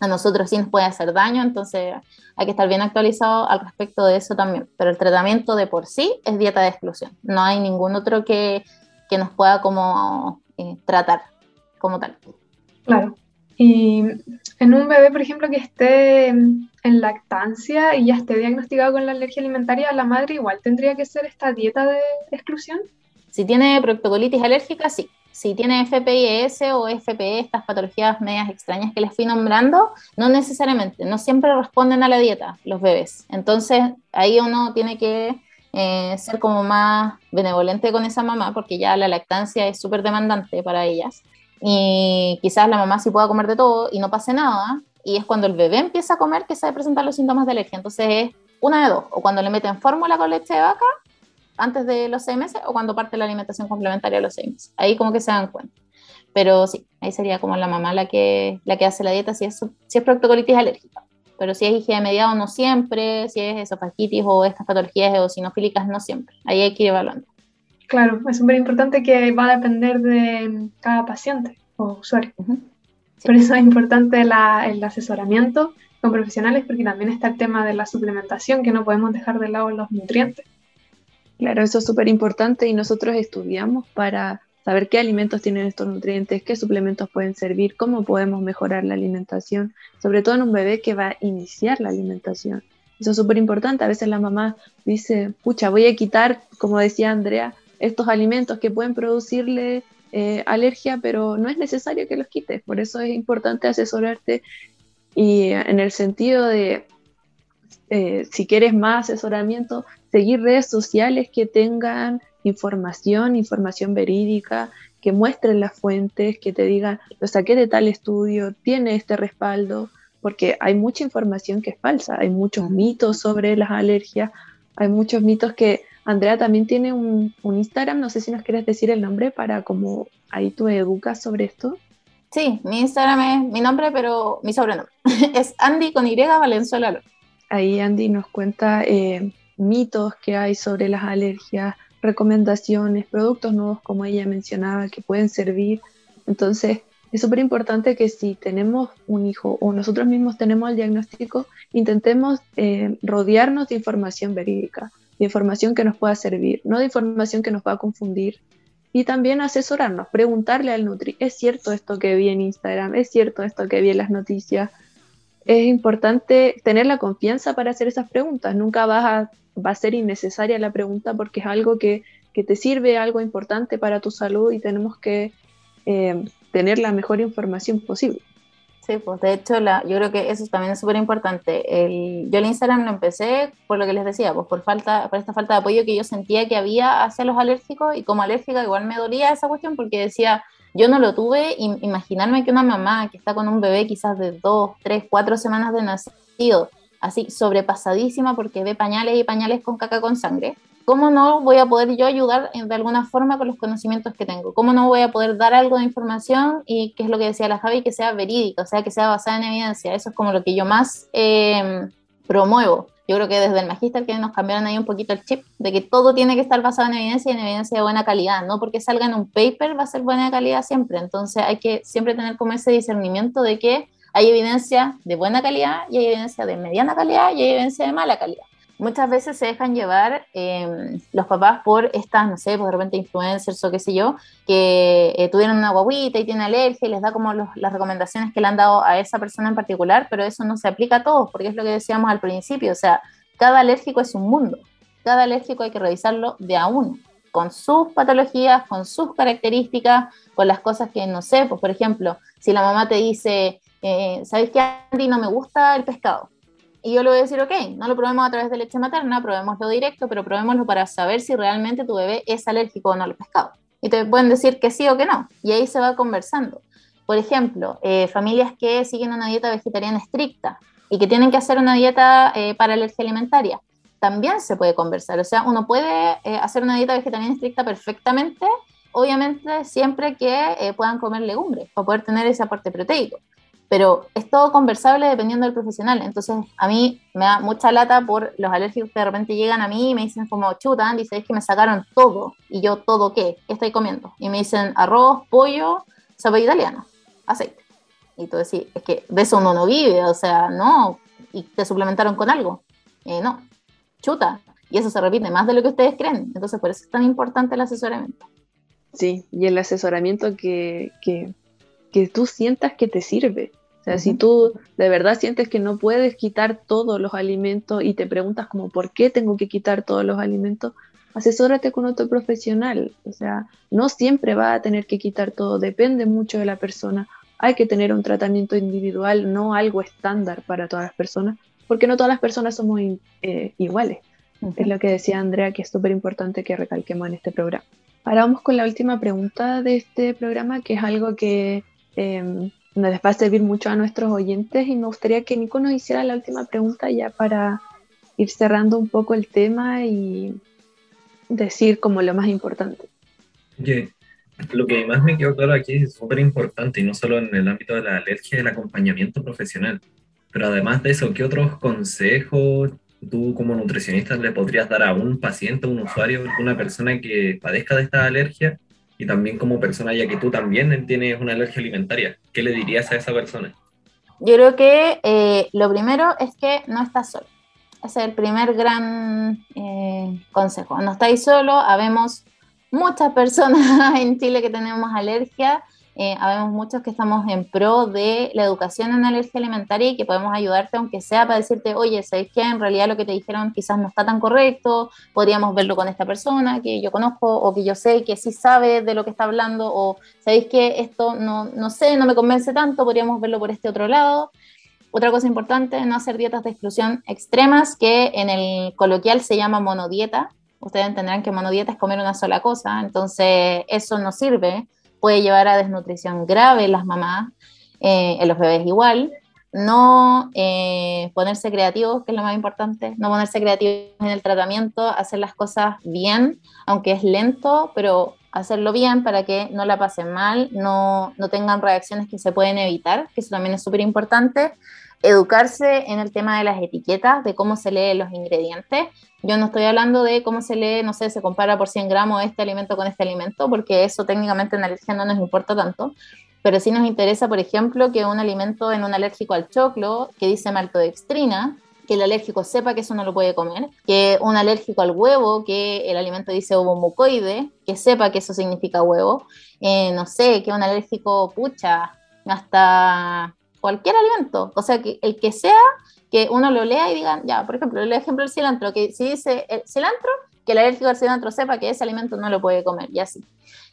a nosotros sí nos puede hacer daño, entonces hay que estar bien actualizado al respecto de eso también. Pero el tratamiento de por sí es dieta de exclusión, no hay ningún otro que, que nos pueda como eh, tratar como tal. Claro. Y en un bebé, por ejemplo, que esté en lactancia y ya esté diagnosticado con la alergia alimentaria, la madre igual tendría que ser esta dieta de exclusión. Si tiene proctocolitis alérgica, sí si tiene FPIS o FPE, estas patologías medias extrañas que les fui nombrando, no necesariamente, no siempre responden a la dieta los bebés. Entonces ahí uno tiene que eh, ser como más benevolente con esa mamá porque ya la lactancia es súper demandante para ellas. Y quizás la mamá sí pueda comer de todo y no pase nada. Y es cuando el bebé empieza a comer que se presentar los síntomas de alergia. Entonces es una de dos. O cuando le meten fórmula con leche de vaca antes de los seis meses o cuando parte la alimentación complementaria a los seis meses. Ahí como que se dan cuenta. Pero sí, ahí sería como la mamá la que, la que hace la dieta si es, si es proctocolitis alérgica. Pero si es higiene mediado, no siempre. Si es esofagitis o estas patologías eosinofílicas, no siempre. Ahí hay que ir evaluando. Claro, es súper importante que va a depender de cada paciente o usuario. Por eso es importante la, el asesoramiento con profesionales, porque también está el tema de la suplementación, que no podemos dejar de lado los nutrientes. Claro, eso es súper importante y nosotros estudiamos para saber qué alimentos tienen estos nutrientes, qué suplementos pueden servir, cómo podemos mejorar la alimentación, sobre todo en un bebé que va a iniciar la alimentación. Eso es súper importante. A veces la mamá dice, pucha, voy a quitar, como decía Andrea, estos alimentos que pueden producirle eh, alergia, pero no es necesario que los quites. Por eso es importante asesorarte y en el sentido de, eh, si quieres más asesoramiento, seguir redes sociales que tengan información, información verídica, que muestren las fuentes, que te digan, lo saqué de tal estudio, tiene este respaldo, porque hay mucha información que es falsa, hay muchos mitos sobre las alergias, hay muchos mitos que Andrea también tiene un, Instagram, no sé si nos quieres decir el nombre para como ahí tú educas sobre esto. Sí, mi Instagram es mi nombre, pero mi sobrenombre. es Andy con Y Valenzuela. Ahí Andy nos cuenta eh, mitos que hay sobre las alergias, recomendaciones, productos nuevos como ella mencionaba que pueden servir. Entonces, es súper importante que si tenemos un hijo o nosotros mismos tenemos el diagnóstico, intentemos eh, rodearnos de información verídica, de información que nos pueda servir, no de información que nos pueda confundir. Y también asesorarnos, preguntarle al Nutri, ¿es cierto esto que vi en Instagram? ¿Es cierto esto que vi en las noticias? Es importante tener la confianza para hacer esas preguntas. Nunca vas a va a ser innecesaria la pregunta porque es algo que, que te sirve algo importante para tu salud y tenemos que eh, tener la mejor información posible. Sí, pues de hecho la, yo creo que eso también es súper importante. Yo el Instagram lo empecé por lo que les decía, pues por, falta, por esta falta de apoyo que yo sentía que había hacia los alérgicos y como alérgica igual me dolía esa cuestión porque decía, yo no lo tuve, imaginarme que una mamá que está con un bebé quizás de dos, tres, cuatro semanas de nacido, así sobrepasadísima porque ve pañales y pañales con caca con sangre, ¿cómo no voy a poder yo ayudar de alguna forma con los conocimientos que tengo? ¿Cómo no voy a poder dar algo de información y qué es lo que decía la Javi, que sea verídica, o sea, que sea basada en evidencia? Eso es como lo que yo más eh, promuevo. Yo creo que desde el magíster que nos cambiaron ahí un poquito el chip de que todo tiene que estar basado en evidencia y en evidencia de buena calidad, no porque salga en un paper va a ser buena calidad siempre. Entonces hay que siempre tener como ese discernimiento de que hay evidencia de buena calidad y hay evidencia de mediana calidad y hay evidencia de mala calidad muchas veces se dejan llevar em, los papás por estas, no sé, pues de repente influencers o qué sé yo, que eh, tuvieron una guaguita y tienen alergia y les da como las recomendaciones que le han dado a esa persona en particular, pero eso no se aplica a todos, porque es lo que decíamos al principio, o sea, cada alérgico es un mundo, cada alérgico hay que revisarlo de a uno, con sus patologías, con sus características, con las cosas que no sé, pues por ejemplo, si la mamá te dice, eh, ¿sabes qué, Andy? No me gusta el pescado y yo le voy a decir, ok, no lo probemos a través de leche materna, probémoslo directo, pero probémoslo para saber si realmente tu bebé es alérgico o no al pescado. Y te pueden decir que sí o que no. Y ahí se va conversando. Por ejemplo, eh, familias que siguen una dieta vegetariana estricta y que tienen que hacer una dieta eh, para alergia alimentaria, también se puede conversar. O sea, uno puede eh, hacer una dieta vegetariana estricta perfectamente, obviamente siempre que puedan comer legumbres para poder tener ese aporte proteico pero es todo conversable dependiendo del profesional. Entonces, a mí me da mucha lata por los alérgicos que de repente llegan a mí y me dicen como, chuta, Andy, ¿sabes que me sacaron todo? Y yo, ¿todo qué? ¿Qué estoy comiendo? Y me dicen arroz, pollo, sopa italiana, aceite. Y tú decís, es que de eso uno no vive, o sea, no, y te suplementaron con algo. Eh, no, chuta. Y eso se repite más de lo que ustedes creen. Entonces, por eso es tan importante el asesoramiento. Sí, y el asesoramiento que, que, que tú sientas que te sirve sea, si tú de verdad sientes que no puedes quitar todos los alimentos y te preguntas como por qué tengo que quitar todos los alimentos, asesórate con otro profesional. O sea, no siempre va a tener que quitar todo, depende mucho de la persona. Hay que tener un tratamiento individual, no algo estándar para todas las personas, porque no todas las personas somos eh, iguales. Es lo que decía Andrea, que es súper importante que recalquemos en este programa. Ahora vamos con la última pregunta de este programa, que es algo que em, les va a servir mucho a nuestros oyentes y me gustaría que Nico nos hiciera la última pregunta ya para ir cerrando un poco el tema y decir como lo más importante. Lo que más me quedó claro aquí es súper importante y no solo en el ámbito de la alergia, el acompañamiento profesional. Pero además de eso, ¿qué otros consejos tú como nutricionista le podrías dar a un paciente, un usuario, una persona que padezca de esta alergia y también como persona, ya que tú también tienes una alergia alimentaria, ¿qué le dirías a esa persona? Yo creo que eh, lo primero es que no estás solo. Ese es el primer gran eh, consejo. No estáis solo, habemos muchas personas en Chile que tenemos alergia eh, habemos muchos que estamos en pro de la educación en alergia alimentaria y que podemos ayudarte, aunque sea para decirte, oye, ¿sabes qué? En realidad lo que te dijeron quizás no está tan correcto, podríamos verlo con esta persona que yo conozco o que yo sé que sí sabe de lo que está hablando, o ¿sabéis que esto no, no sé, no me convence tanto, podríamos verlo por este otro lado? Otra cosa importante, no hacer dietas de exclusión extremas, que en el coloquial se llama monodieta. Ustedes entenderán que monodieta es comer una sola cosa, entonces eso no sirve puede llevar a desnutrición grave en las mamás, eh, en los bebés igual. No eh, ponerse creativos, que es lo más importante, no ponerse creativos en el tratamiento, hacer las cosas bien, aunque es lento, pero hacerlo bien para que no la pasen mal, no, no tengan reacciones que se pueden evitar, que eso también es súper importante educarse en el tema de las etiquetas, de cómo se leen los ingredientes. Yo no estoy hablando de cómo se lee, no sé, se compara por 100 gramos este alimento con este alimento, porque eso técnicamente en alergia no nos importa tanto. Pero sí nos interesa, por ejemplo, que un alimento en un alérgico al choclo, que dice maltodextrina, que el alérgico sepa que eso no lo puede comer, que un alérgico al huevo, que el alimento dice ovomucoide, que sepa que eso significa huevo, eh, no sé, que un alérgico pucha, hasta cualquier alimento, o sea, que el que sea, que uno lo lea y digan, ya, por ejemplo, el ejemplo del cilantro, que si dice el cilantro, que el alérgico al cilantro sepa que ese alimento no lo puede comer y así.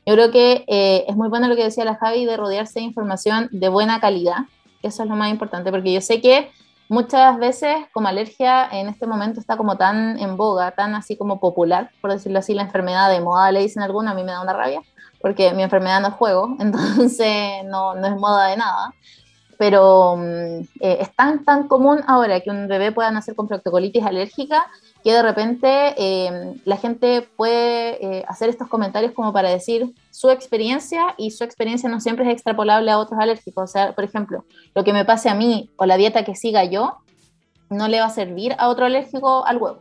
Yo creo que eh, es muy bueno lo que decía la Javi de rodearse de información de buena calidad, que eso es lo más importante, porque yo sé que muchas veces como alergia en este momento está como tan en boga, tan así como popular, por decirlo así, la enfermedad de moda, le dicen alguna, a mí me da una rabia, porque mi enfermedad no es juego, entonces no, no es moda de nada. Pero mm, eh, es tan, tan común ahora que un bebé pueda nacer con proctocolitis alérgica que de repente eh, la gente puede eh, hacer estos comentarios como para decir su experiencia y su experiencia no siempre es extrapolable a otros alérgicos. O sea, por ejemplo, lo que me pase a mí o la dieta que siga yo no le va a servir a otro alérgico al huevo.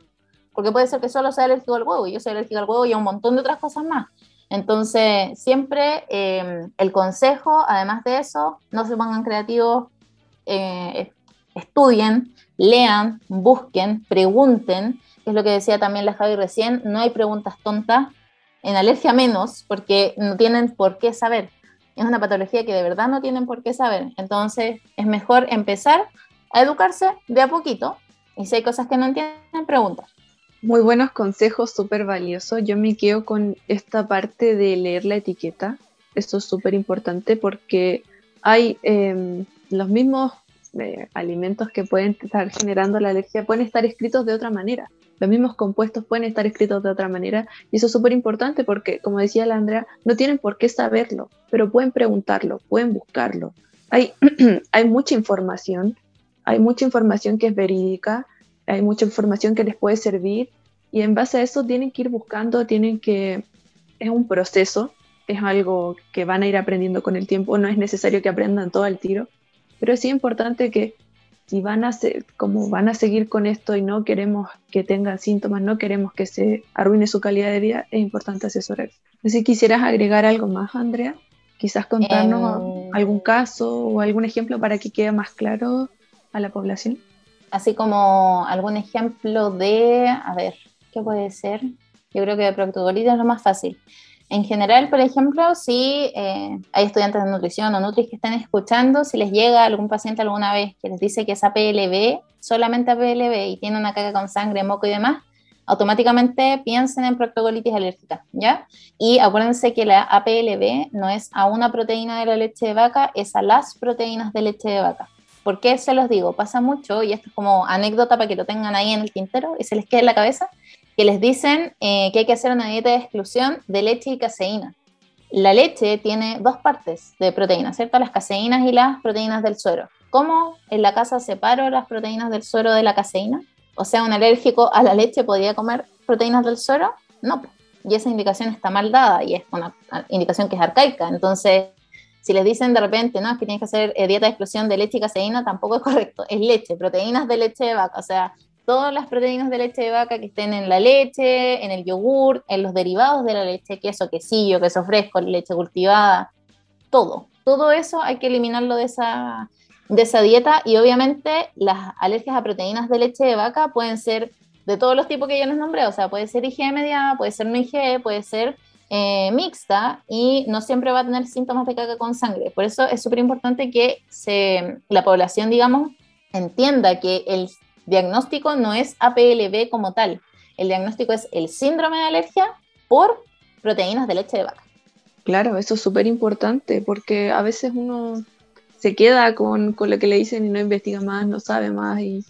Porque puede ser que solo sea alérgico al huevo y yo soy alérgico al huevo y a un montón de otras cosas más. Entonces, siempre eh, el consejo, además de eso, no se pongan creativos, estudien, lean, busquen, pregunten es lo que decía también la Javi recién, no hay preguntas tontas, en alergia menos, porque no tienen por qué saber. Es una patología que de verdad no tienen por qué saber. Entonces es mejor empezar a educarse de a poquito y si hay cosas que no entienden, preguntar. Muy buenos consejos, súper valiosos. Yo me quedo con esta parte de leer la etiqueta. Esto es súper importante porque hay em, los mismos eh, alimentos que pueden estar generando la alergia, pueden estar escritos de otra manera. Los mismos compuestos pueden estar escritos de otra manera y eso es súper importante porque, como decía la Andrea, no tienen por qué saberlo, pero pueden preguntarlo, pueden buscarlo. Hay, hay mucha información, hay mucha información que es verídica, hay mucha información que les puede servir y en base a eso tienen que ir buscando, tienen que... Es un proceso, es algo que van a ir aprendiendo con el tiempo, no es necesario que aprendan todo al tiro, pero es importante que si van a ser, como van a seguir con esto y no queremos que tengan síntomas, no queremos que se arruine su calidad de vida, es importante asesorar. Si quisieras agregar algo más, Andrea, quizás contarnos em, algún caso o algún ejemplo para que quede más claro a la población. Así como algún ejemplo de, a ver, ¿qué puede ser? Yo creo que de proctogolitis es lo más fácil. En general, por ejemplo, si eh, hay estudiantes de nutrición o nutris que estén escuchando, si les llega algún paciente alguna vez que les dice que es APLB, solamente APLB y tiene una caca con sangre, moco y demás, automáticamente piensen en proctogolitis alérgica, ¿ya? Y acuérdense que la APLB no es a una proteína de la leche de vaca, es a las proteínas de leche de vaca. ¿Por qué se los digo? Pasa mucho, y esto es como anécdota para que lo tengan ahí en el tintero y se les quede en la cabeza, que les dicen eh, que hay que hacer una dieta de exclusión de leche y caseína. La leche tiene dos partes de proteínas, ¿cierto? Las caseínas y las proteínas del suero. ¿Cómo en la casa separo las proteínas del suero de la caseína? O sea, un alérgico a la leche podría comer proteínas del suero? No. Y esa indicación está mal dada y es una indicación que es arcaica. Entonces, si les dicen de repente, no, es que tienes que hacer eh, dieta de exclusión de leche y caseína, tampoco es correcto. Es leche, proteínas de leche de vaca. O sea, todas las proteínas de leche de vaca que estén en la leche, en el yogur, en los derivados de la leche, queso, quesillo, queso fresco, leche cultivada, todo. Todo eso hay que eliminarlo de esa, de esa dieta y obviamente las alergias a proteínas de leche de vaca pueden ser de todos los tipos que ya les nombré, o sea, puede ser IgE media, puede ser no IgE, puede ser eh, mixta y no siempre va a tener síntomas de caca con sangre. Por eso es súper importante que se, la población, digamos, entienda que el diagnóstico no es APLB como tal. El diagnóstico es el síndrome de alergia por proteínas de leche de vaca. Claro, eso es súper importante porque a veces uno se queda con, con, lo que le dicen y no investiga más, no sabe más y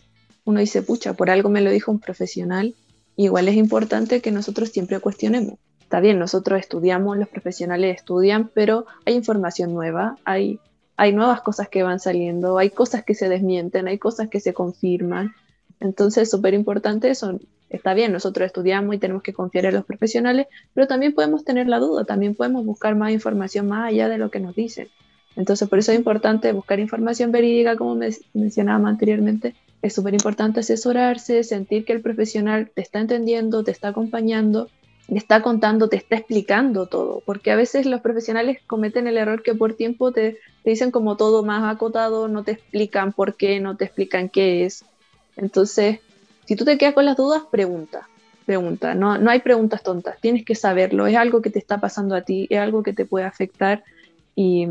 uno dice, pucha, por algo me lo dijo un profesional. Igual es importante que nosotros siempre cuestionemos. Está bien, nosotros estudiamos, los profesionales estudian, pero hay información nueva, hay, hay nuevas cosas que van saliendo, hay cosas que se desmienten, hay cosas que se confirman. Entonces, súper importante eso. Está bien, nosotros estudiamos y tenemos que confiar en los profesionales, pero también podemos tener la duda, también podemos buscar más información más allá de lo que nos dicen. Entonces, por eso es importante buscar información verídica, como mencionábamos anteriormente. Es súper importante asesorarse, sentir que el profesional te está entendiendo, te está acompañando, está contando, te está explicando todo. Porque a veces los profesionales cometen el error que por tiempo te, te dicen como todo más acotado, no te explican por qué, no te explican qué es. Entonces, si tú te quedas con las dudas, pregunta, pregunta. No, no hay preguntas tontas, tienes que saberlo. Es algo que te está pasando a ti, es algo que te puede afectar y,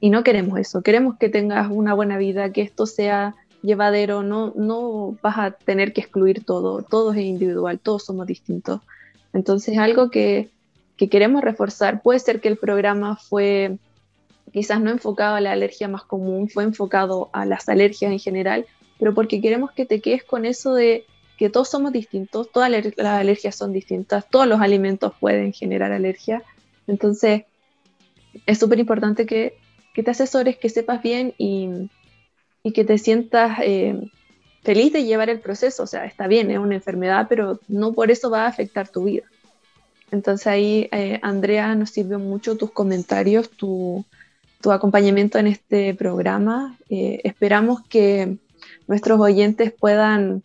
y no queremos eso. Queremos que tengas una buena vida, que esto sea llevadero, no, no vas a tener que excluir todo, todo es individual, todos somos distintos. Entonces, algo que, que queremos reforzar, puede ser que el programa fue quizás no enfocado a la alergia más común, fue enfocado a las alergias en general, pero porque queremos que te quedes con eso de que todos somos distintos, todas las alergias son distintas, todos los alimentos pueden generar alergia. Entonces, es súper importante que, te asesores, que sepas bien y, que te sientas eh, feliz de llevar el proceso. O sea, está bien, es una enfermedad, pero no por eso va a afectar tu vida. Entonces ahí, eh, Andrea, nos sirvió mucho tus comentarios, tu, acompañamiento en este programa. Eh, esperamos que nuestros oyentes puedan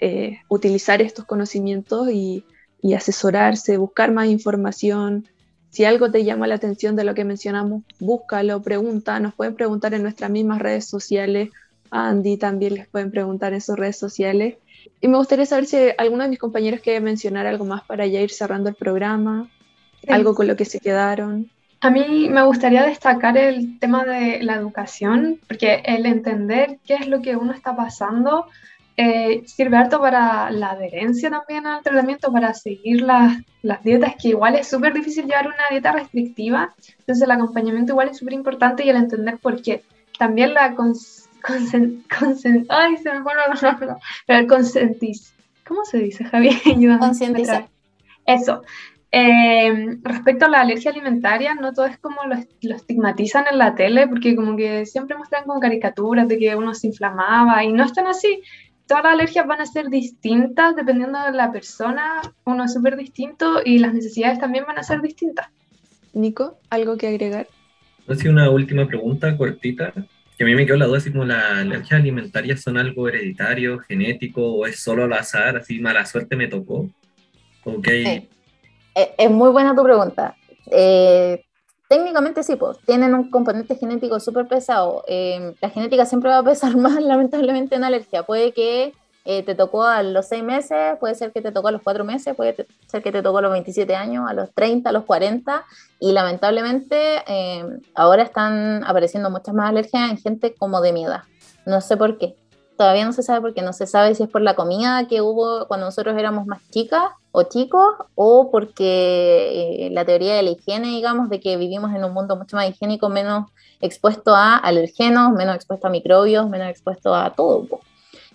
eh, utilizar estos conocimientos y, asesorarse, buscar más información. Si algo te llama la atención de lo que mencionamos, búscalo, pregunta, nos pueden preguntar en nuestras mismas redes sociales. A Andy también les pueden preguntar en sus redes sociales. Y me gustaría saber si alguno de mis compañeros quiere mencionar algo más para ya ir cerrando el programa, algo con lo que se quedaron. A mí me gustaría destacar el tema de la educación, porque el entender qué es lo que uno está pasando eh, sirve harto para la adherencia también al tratamiento, para seguir las, las dietas, que igual es súper difícil llevar una dieta restrictiva, entonces el acompañamiento igual es súper importante y el entender por qué. También la ay, se me pone la pero el consentis, ¿cómo se dice, Javier? Concientizar. Eso. Eh, respecto a la alergia alimentaria, no todo es como lo, lo, estigmatizan en la tele, porque como que siempre muestran como caricaturas de que uno se inflamaba y no están así todas las alergias van a ser distintas dependiendo de la persona, uno es súper distinto y las necesidades también van a ser distintas. Nico, ¿algo que agregar? Así una última pregunta cortita, que a mí me quedó la duda si como las alergias alimentarias son algo hereditario, genético, o es solo al azar, así mala suerte me tocó. Okay. Eh, es muy buena tu pregunta. Eh, Técnicamente sí, pues, tienen un componente genético súper pesado. Em, la genética siempre va a pesar más, lamentablemente, en alergia. Puede que eh, te tocó a los seis meses, puede ser que te tocó a los cuatro meses, puede ser que te tocó a los 27 años, a los 30, a los 40, y lamentablemente em, ahora están apareciendo muchas más alergias en gente como de mi edad. No sé por qué. Todavía no se sabe por qué. No se sabe si es por la comida que hubo cuando nosotros éramos más chicas o chicos, o porque eh, la teoría de la higiene, digamos, de que vivimos en un mundo mucho más higiénico, menos expuesto a alergenos, menos expuesto a microbios, menos expuesto a todo.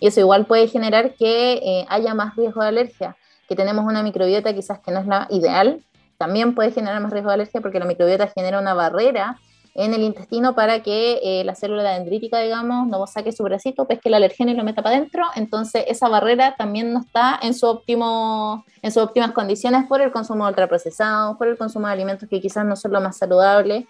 Y eso igual puede generar que eh, haya más riesgo de alergia, que tenemos una microbiota quizás que no es la ideal, también puede generar más riesgo de alergia porque la microbiota genera una barrera en el intestino para que eh, la célula dendrítica, digamos, no saque su bracito, pesque el alergeno y lo meta para adentro. Entonces, esa barrera también no está en, su óptimo, en sus óptimas condiciones por el consumo ultraprocesado, por el consumo de alimentos que quizás no son lo más saludables.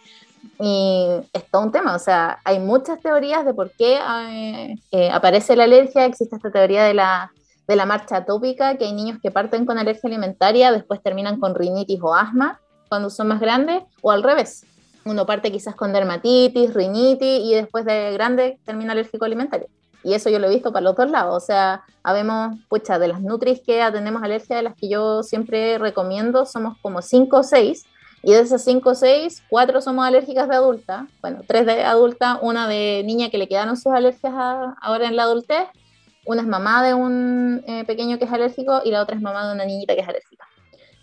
Y es todo un tema, o sea, hay muchas teorías de por qué eh, eh, aparece la alergia. Existe esta teoría de la, de la marcha atópica, que hay niños que parten con alergia alimentaria, después terminan con rinitis o asma cuando son más grandes, o al revés uno parte quizás con dermatitis, rinitis y después de grande termina alérgico alimentario. Y eso yo lo he visto para los dos lados. O sea, habemos, pucha, de las nutris que atendemos alergia, de las que yo siempre recomiendo, somos como 5 o 6. Y de esas 5 o 6, 4 somos alérgicas de adulta. Bueno, 3 de adulta, una de niña que le quedaron sus alergias ahora en la adultez. Una es mamá de un eh, pequeño que es alérgico y la otra es mamá de una niñita que es alérgica.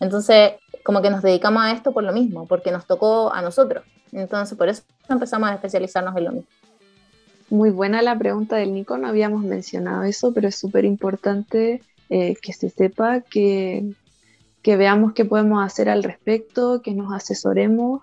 Entonces, como que nos dedicamos a esto por lo mismo, porque nos tocó a nosotros. Entonces, por eso empezamos a especializarnos en lo mismo. Muy buena la pregunta del Nico, no habíamos mencionado eso, pero es súper importante eh, que se sepa que, que, veamos qué podemos hacer al respecto, que nos asesoremos.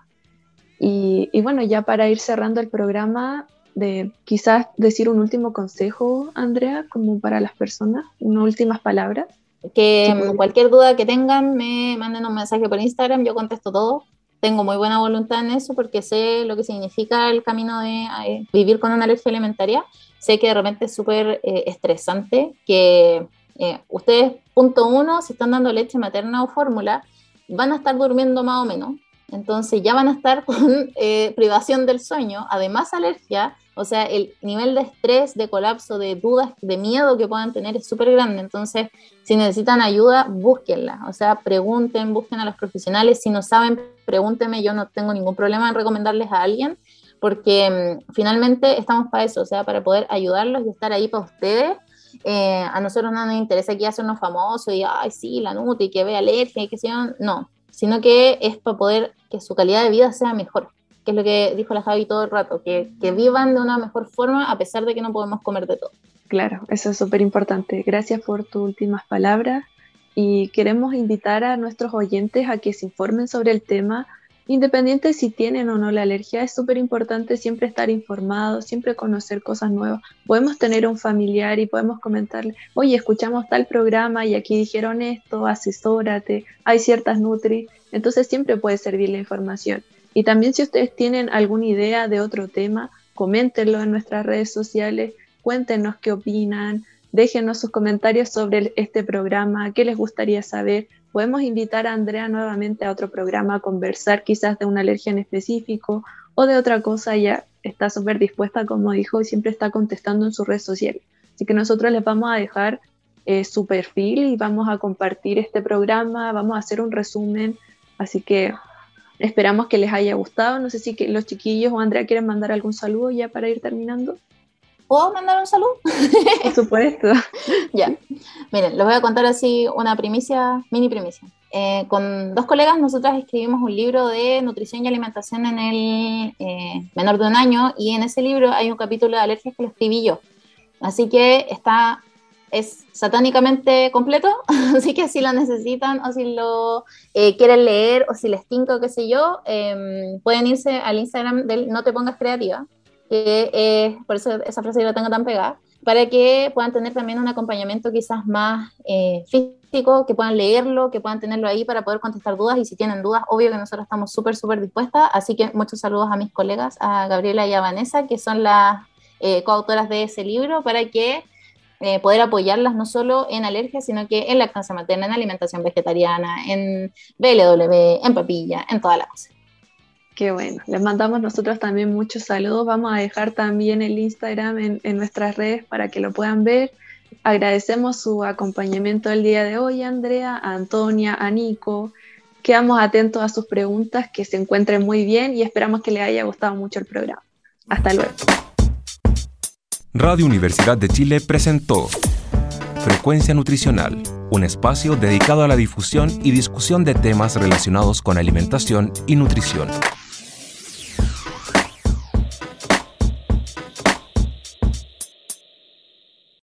Y, y, bueno, ya para ir cerrando el programa, de quizás decir un último consejo, Andrea, como para las personas, unas últimas palabras. Que cualquier duda que tengan, me manden un mensaje por Instagram, yo contesto todo. Tengo muy buena voluntad en eso porque sé lo que significa el camino de eh, vivir con una alergia alimentaria. Sé que de repente es súper eh, estresante, que eh, ustedes, punto uno, si están dando leche materna o fórmula, van a estar durmiendo más o menos. Entonces ya van a estar con privación del sueño, además alergia, o sea, el nivel de estrés, de colapso, de dudas, de miedo que puedan tener es súper grande. Entonces, si necesitan ayuda, búsquenla. O sea, pregunten, busquen a los profesionales. Si no saben, pregúntenme. Yo no tengo ningún problema en recomendarles a alguien, porque mm, finalmente estamos para eso, o sea, para poder ayudarlos y estar ahí para ustedes. Eh, a nosotros no nos interesa aquí hacernos famosos y, ay, sí, la Nutri, que vea alergia y que sea, no, sino que es para poder que su calidad de vida sea mejor, que es lo que dijo la Javi todo el rato, que, que vivan de una mejor forma a pesar de que no podemos comer de todo. Claro, eso es súper importante. Gracias por tus últimas palabras y queremos invitar a nuestros oyentes a que se informen sobre el tema, independiente si tienen o no la alergia. Es súper importante siempre estar informado, siempre conocer cosas nuevas. Podemos tener un familiar y podemos comentarle, oye, escuchamos tal programa y aquí dijeron esto, asesórate, hay ciertas nutri. Entonces siempre puede servir la información. Y también si ustedes tienen alguna idea de otro tema, coméntenlo en nuestras redes sociales cuéntenos qué opinan, déjenos sus comentarios sobre este programa, qué les gustaría saber. Podemos invitar a Andrea nuevamente a otro programa a conversar quizás de una alergia en específico o de otra cosa. Ella está súper dispuesta, como dijo, y siempre está contestando en su red social. Así que nosotros les vamos a dejar eh, su perfil y vamos a compartir este programa, vamos a hacer un resumen. Así que esperamos que les haya gustado. No sé si los chiquillos o Andrea quieren mandar algún saludo ya para ir terminando. ¿Puedo mandar un saludo? Por supuesto. ya. Miren, les voy a contar así una primicia, mini primicia. Eh, con dos colegas nosotras escribimos un libro de nutrición y alimentación en el eh, menor de un año y en ese libro hay un capítulo de alergias que lo escribí yo. Así que está, es satánicamente completo, así que si lo necesitan o si lo eh, quieren leer o si les tinco, qué sé yo, em, pueden irse al Instagram del No Te Pongas Creativa que por eso esa frase yo la tengo tan pegada, para que puedan tener también un acompañamiento quizás más eh, físico, que puedan leerlo, que puedan tenerlo ahí para poder contestar dudas y si tienen dudas, obvio que nosotros estamos súper, súper dispuestas, así que muchos saludos a mis colegas, a Gabriela y a Vanessa, que son las eh, coautoras de ese libro, para que eh, poder apoyarlas no solo en alergias, sino que en lactancia materna, en alimentación vegetariana, en BLW, en papilla, en toda la cosa. Qué bueno. Les mandamos nosotros también muchos saludos. Vamos a dejar también el Instagram en, nuestras redes para que lo puedan ver. Agradecemos su acompañamiento el día de hoy, Andrea, a Antonia, a Nico. Quedamos atentos a sus preguntas, que se encuentren muy bien y esperamos que les haya gustado mucho el programa. Hasta luego. Radio Universidad de Chile presentó Frecuencia Nutricional, un espacio dedicado a la difusión y discusión de temas relacionados con alimentación y nutrición.